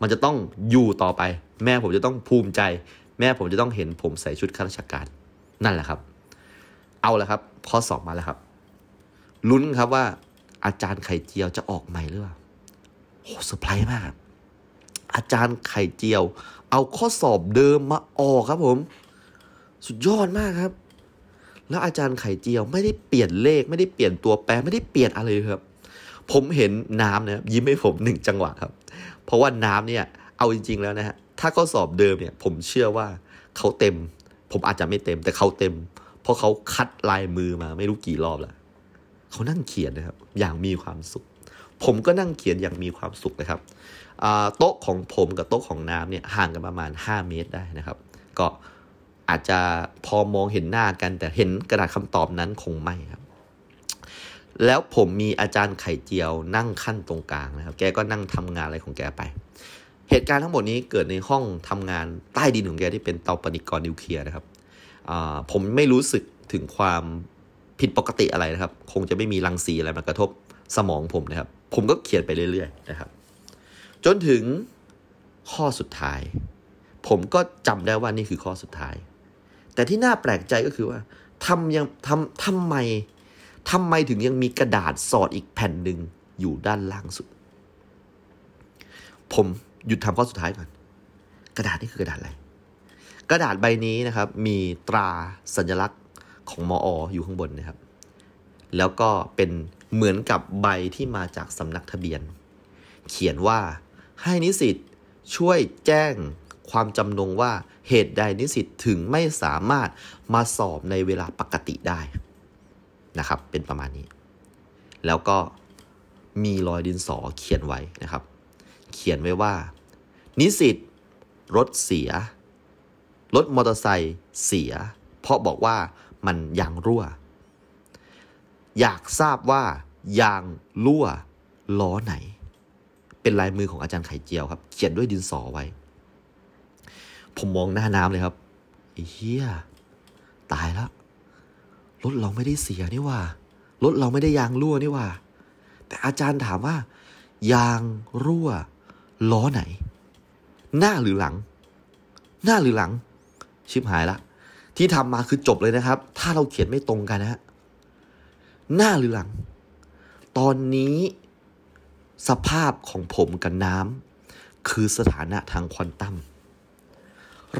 มันจะต้องอยู่ต่อไป แม่ผมจะต้องภูมิใจ แม่ผมจะต้องเห็นผมใส่ชุดข้าราชการนั่นแหละครับ เอาละครับ ข้อสอบมาแล้วครับ ลุ้นครับว่า อาจารย์ไข่เจียวจะออกใหม่หรือเปล่าโหเซอร์ไพรส์มาก อาจารย์ไข่เจียว เอาข้อสอบเดิมมาออกครับผม สุดยอดมากครับ แล้วอาจารย์ไข่เจียวไม่ได้เปลี่ยนเลข ไม่ได้เปลี่ยนตัวแปรไม่ได้เปลี่ยนอะไรเลยครับ ผมเห็นน้ำนะยิ้มให้ผมหนึ่งจังหวะครับ เพราะว่าน้ำเนี่ยเอาจริง ๆ แล้วนะฮะถ้าข้อสอบเดิมเนี่ยผมเชื่อว่าเขาเต็ม ผมอาจจะไม่เต็ม แต่เขาเต็ม เพราะเขาคัดลายมือมาไม่รู้กี่รอบแล้วเขานั่งเขียนนะครับ อย่างมีความสุข ผมก็นั่งเขียนอย่างมีความสุขนะครับโต๊ะของผมกับโต๊ะของน้ำเนี่ยห่างกันประมาณ 5 เมตรได้นะครับ ก็อาจจะพอมองเห็นหน้ากันแต่เห็นกระดาษคำตอบนั้นคงไม่ครับ แล้วผมมีอาจารย์ไข่เจียวนั่งขั้นตรงกลางนะครับ แกก็นั่งทำงานอะไรของแกไป เหตุการณ์ทั้งหมดนี้เกิดในห้องทำงานใต้ดินของแกที่เป็นเตาปฏิกรณ์นิวเคลียร์นะครับผมไม่รู้สึกถึงความผิดปกติอะไรนะครับ คงจะไม่มีรังสีอะไรมากระทบสมองผมนะครับ ผมก็เขียนไปเรื่อยๆนะครับ จนถึงข้อสุดท้าย ผมก็จำได้ว่านี่คือข้อสุดท้าย แต่ที่น่าแปลกใจก็คือว่าทำยังทำทำไม ทำไมถึงยังมีกระดาษสอดอีกแผ่นหนึ่งอยู่ด้านล่างสุด ผมหยุดทำข้อสุดท้ายก่อน กระดาษนี่คือกระดาษอะไร กระดาษใบนี้นะครับ มีตราสัญลักษณ์ของมออยู่ข้างบนนะครับ แล้วก็เป็นเหมือนกับใบที่มาจากสำนักทะเบียน เขียนว่าให้นิสิตช่วยแจ้งความจำนงว่าเหตุใดนิสิตถึงไม่สามารถมาสอบในเวลาปกติได้ นะครับ เป็นประมาณนี้ แล้วก็มีรอยดินสอเขียนไว้นะครับ เขียนไว้ว่า นิสิตรถเสีย รถมอเตอร์ไซค์เสีย เพราะบอกว่ามันยางรั่ว อยากทราบว่ายางรั่วล้อไหน เป็นลายมือของอาจารย์ไข่เจียวครับ เขียนด้วยดินสอไว้ ผมมองหน้าน้ำเลยครับเหี้ยตายแล้ว รถเราไม่ได้เสียนี่ว่ารถเราไม่ได้ยางรั่วนี่ว่า แต่อาจารย์ถามว่า ยางรั่ว ล้อไหน หน้าหรือหลัง หน้าหรือหลัง ชิบหายละ ที่ทำมาคือจบเลยนะครับ ถ้าเราเขียนไม่ตรงกันนะฮะหน้าหรือหลัง ตอนนี้สภาพของผมกับน้ำคือสถานะทางควอนตัม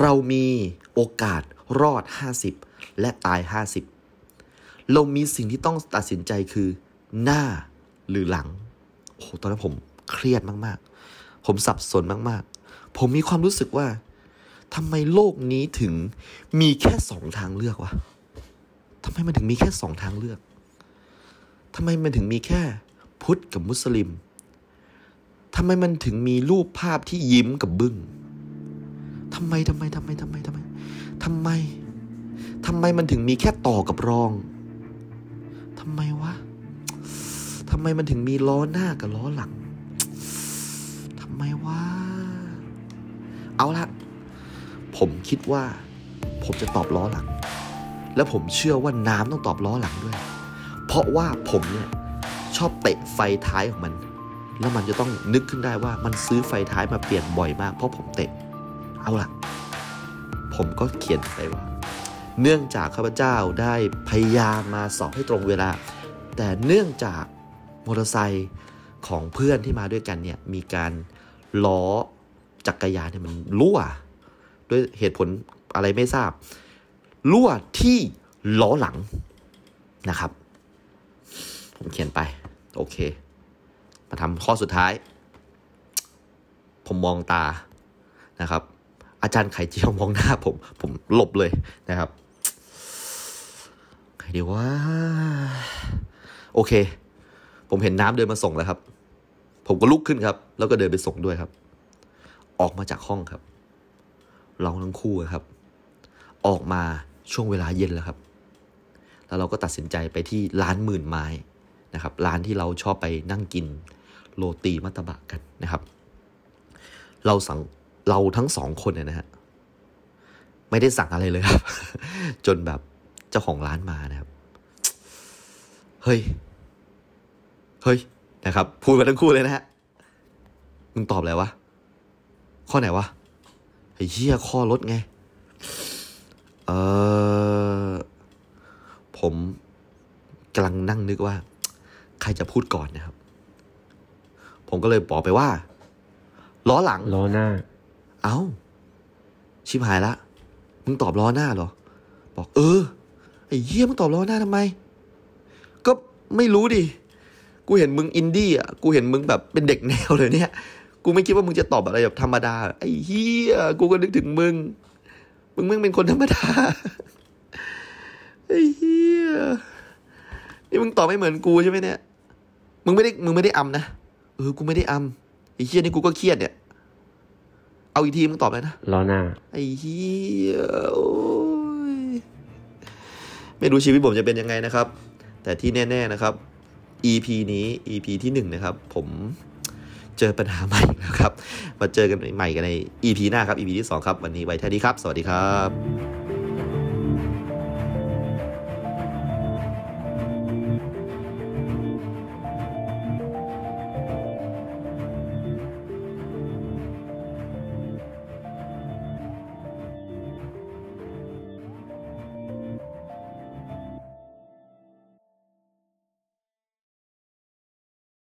เรามีโอกาสรอด 50 และตาย 50 เรามีสิ่งที่ต้องตัดสินใจคือหน้าหรือหลัง โอ้โหตอนนั้นผมเครียดมากๆ ผมสับสนมากๆ ผมมีความรู้สึกว่าทำไมโลกนี้ถึงมีแค่สองทางเลือกวะทำไมมันถึงมีแค่สองทางเลือกทำไมมันถึงมีแค่พุทธกับมุสลิมทำไมมันถึงมีรูปภาพที่ยิ้มกับบึง้งทำไมทำไมทำไมทำไมทำไมทำไมทำไมมันถึงมีแค่ต่อกับรอง ทำไมวะทำไมมันถึงมีล้อหน้ากับล้อหลังทำไมวะเอาละผมคิดว่า ผมจะตอบล้อหลัง และผมเชื่อว่าน้ำต้องตอบล้อหลังด้วย เพราะว่าผมเนี่ยชอบเตะไฟท้ายของมัน แล้วมันจะต้องนึกขึ้นได้ว่ามันซื้อไฟท้ายมาเปลี่ยนบ่อยมาก เพราะผมเตะ เอาล่ะ ผมก็เขียนไปว่า เนื่องจากข้าพเจ้าได้พยายามมาสอบให้ตรงเวลา แต่เนื่องจากมอเตอร์ไซค์ของเพื่อนที่มาด้วยกันเนี่ยมีการล้อจักรยานเนี่ยมันรั่ว ด้วยเหตุผลอะไรไม่ทราบ รั่วที่ล้อหลังนะครับ ผมเขียนไป โอเค มาทำข้อสุดท้าย ผมมองตานะครับ อาจารย์ไข่เจียวมองหน้าผม ผมหลบเลยนะครับ ดีว่า โอเค ผมเห็นน้ำเดินมาส่งแล้วครับ ผมก็ลุกขึ้นครับ แล้วก็เดินไปส่งด้วยครับ ออกมาจากห้องครับเราทั้งคู่ครับ ออกมาช่วงเวลาเย็นแล้วครับ แล้วเราก็ตัดสินใจไปที่ร้านหมื่นไม้นะครับ ร้านที่เราชอบไปนั่งกินโรตีมัตตบะกันนะครับ เราสั่งเราทั้งสองคนเนี่ยนะฮะไม่ได้สั่งอะไรเลยครับ จนแบบ จ้าของร้านมานะครับ เฮ้ย เฮ้ยนะครับพูดกันทั้งคู่เลยนะฮะ มึงตอบอะไรวะ ข้อไหนวะไอ้เหี้ยข้อลดไง เออผมกำลังนั่งนึกว่า ใครจะพูดก่อนนะครับ ผมก็เลยบอกไปว่า ล้อหลัง ล้อหน้า เอา้า ชิบหายละ มึงตอบล้อหน้าเหรอ บอกเออ ไอ้เหี้ยมึงตอบล้อหน้าทำไม ก็ไม่รู้ดิ กูเห็นมึงอินดี้อะ กูเห็นมึงแบบเป็นเด็กแนวเลยเนี่ย กูไม่คิดว่ามึงจะตอบอะไรแบบธรรมดา ไอ้เหี้ย กูก็นึกถึงมึง มึงมึงเป็นคนธรรมดา ไอ้เหี้ย นี่มึงตอบไม่เหมือนกูใช่ไหมเนี่ย มึงไม่ได้ มึงไม่ได้อำนะ เออ กูไม่ได้อำไอ้เหี้ยนี่กูก็เครียดเนี่ย เอาอีกทีมึงตอบเลยนะล้อหน้า ไอ้เหี้ยโอ้ย ไม่รู้ชีวิตผมจะเป็นยังไงนะครับ แต่ที่แน่ ๆนะครับ EP นี้ EP ที่หนึ่งนะครับ ผมเจอปัญหาใหม่แล้วครับ มาเจอกันใหม่กันใน EP หน้าครับ EP ที่สองครับ วันนี้ไว้แค่นี้ครับ สวัสดีครับ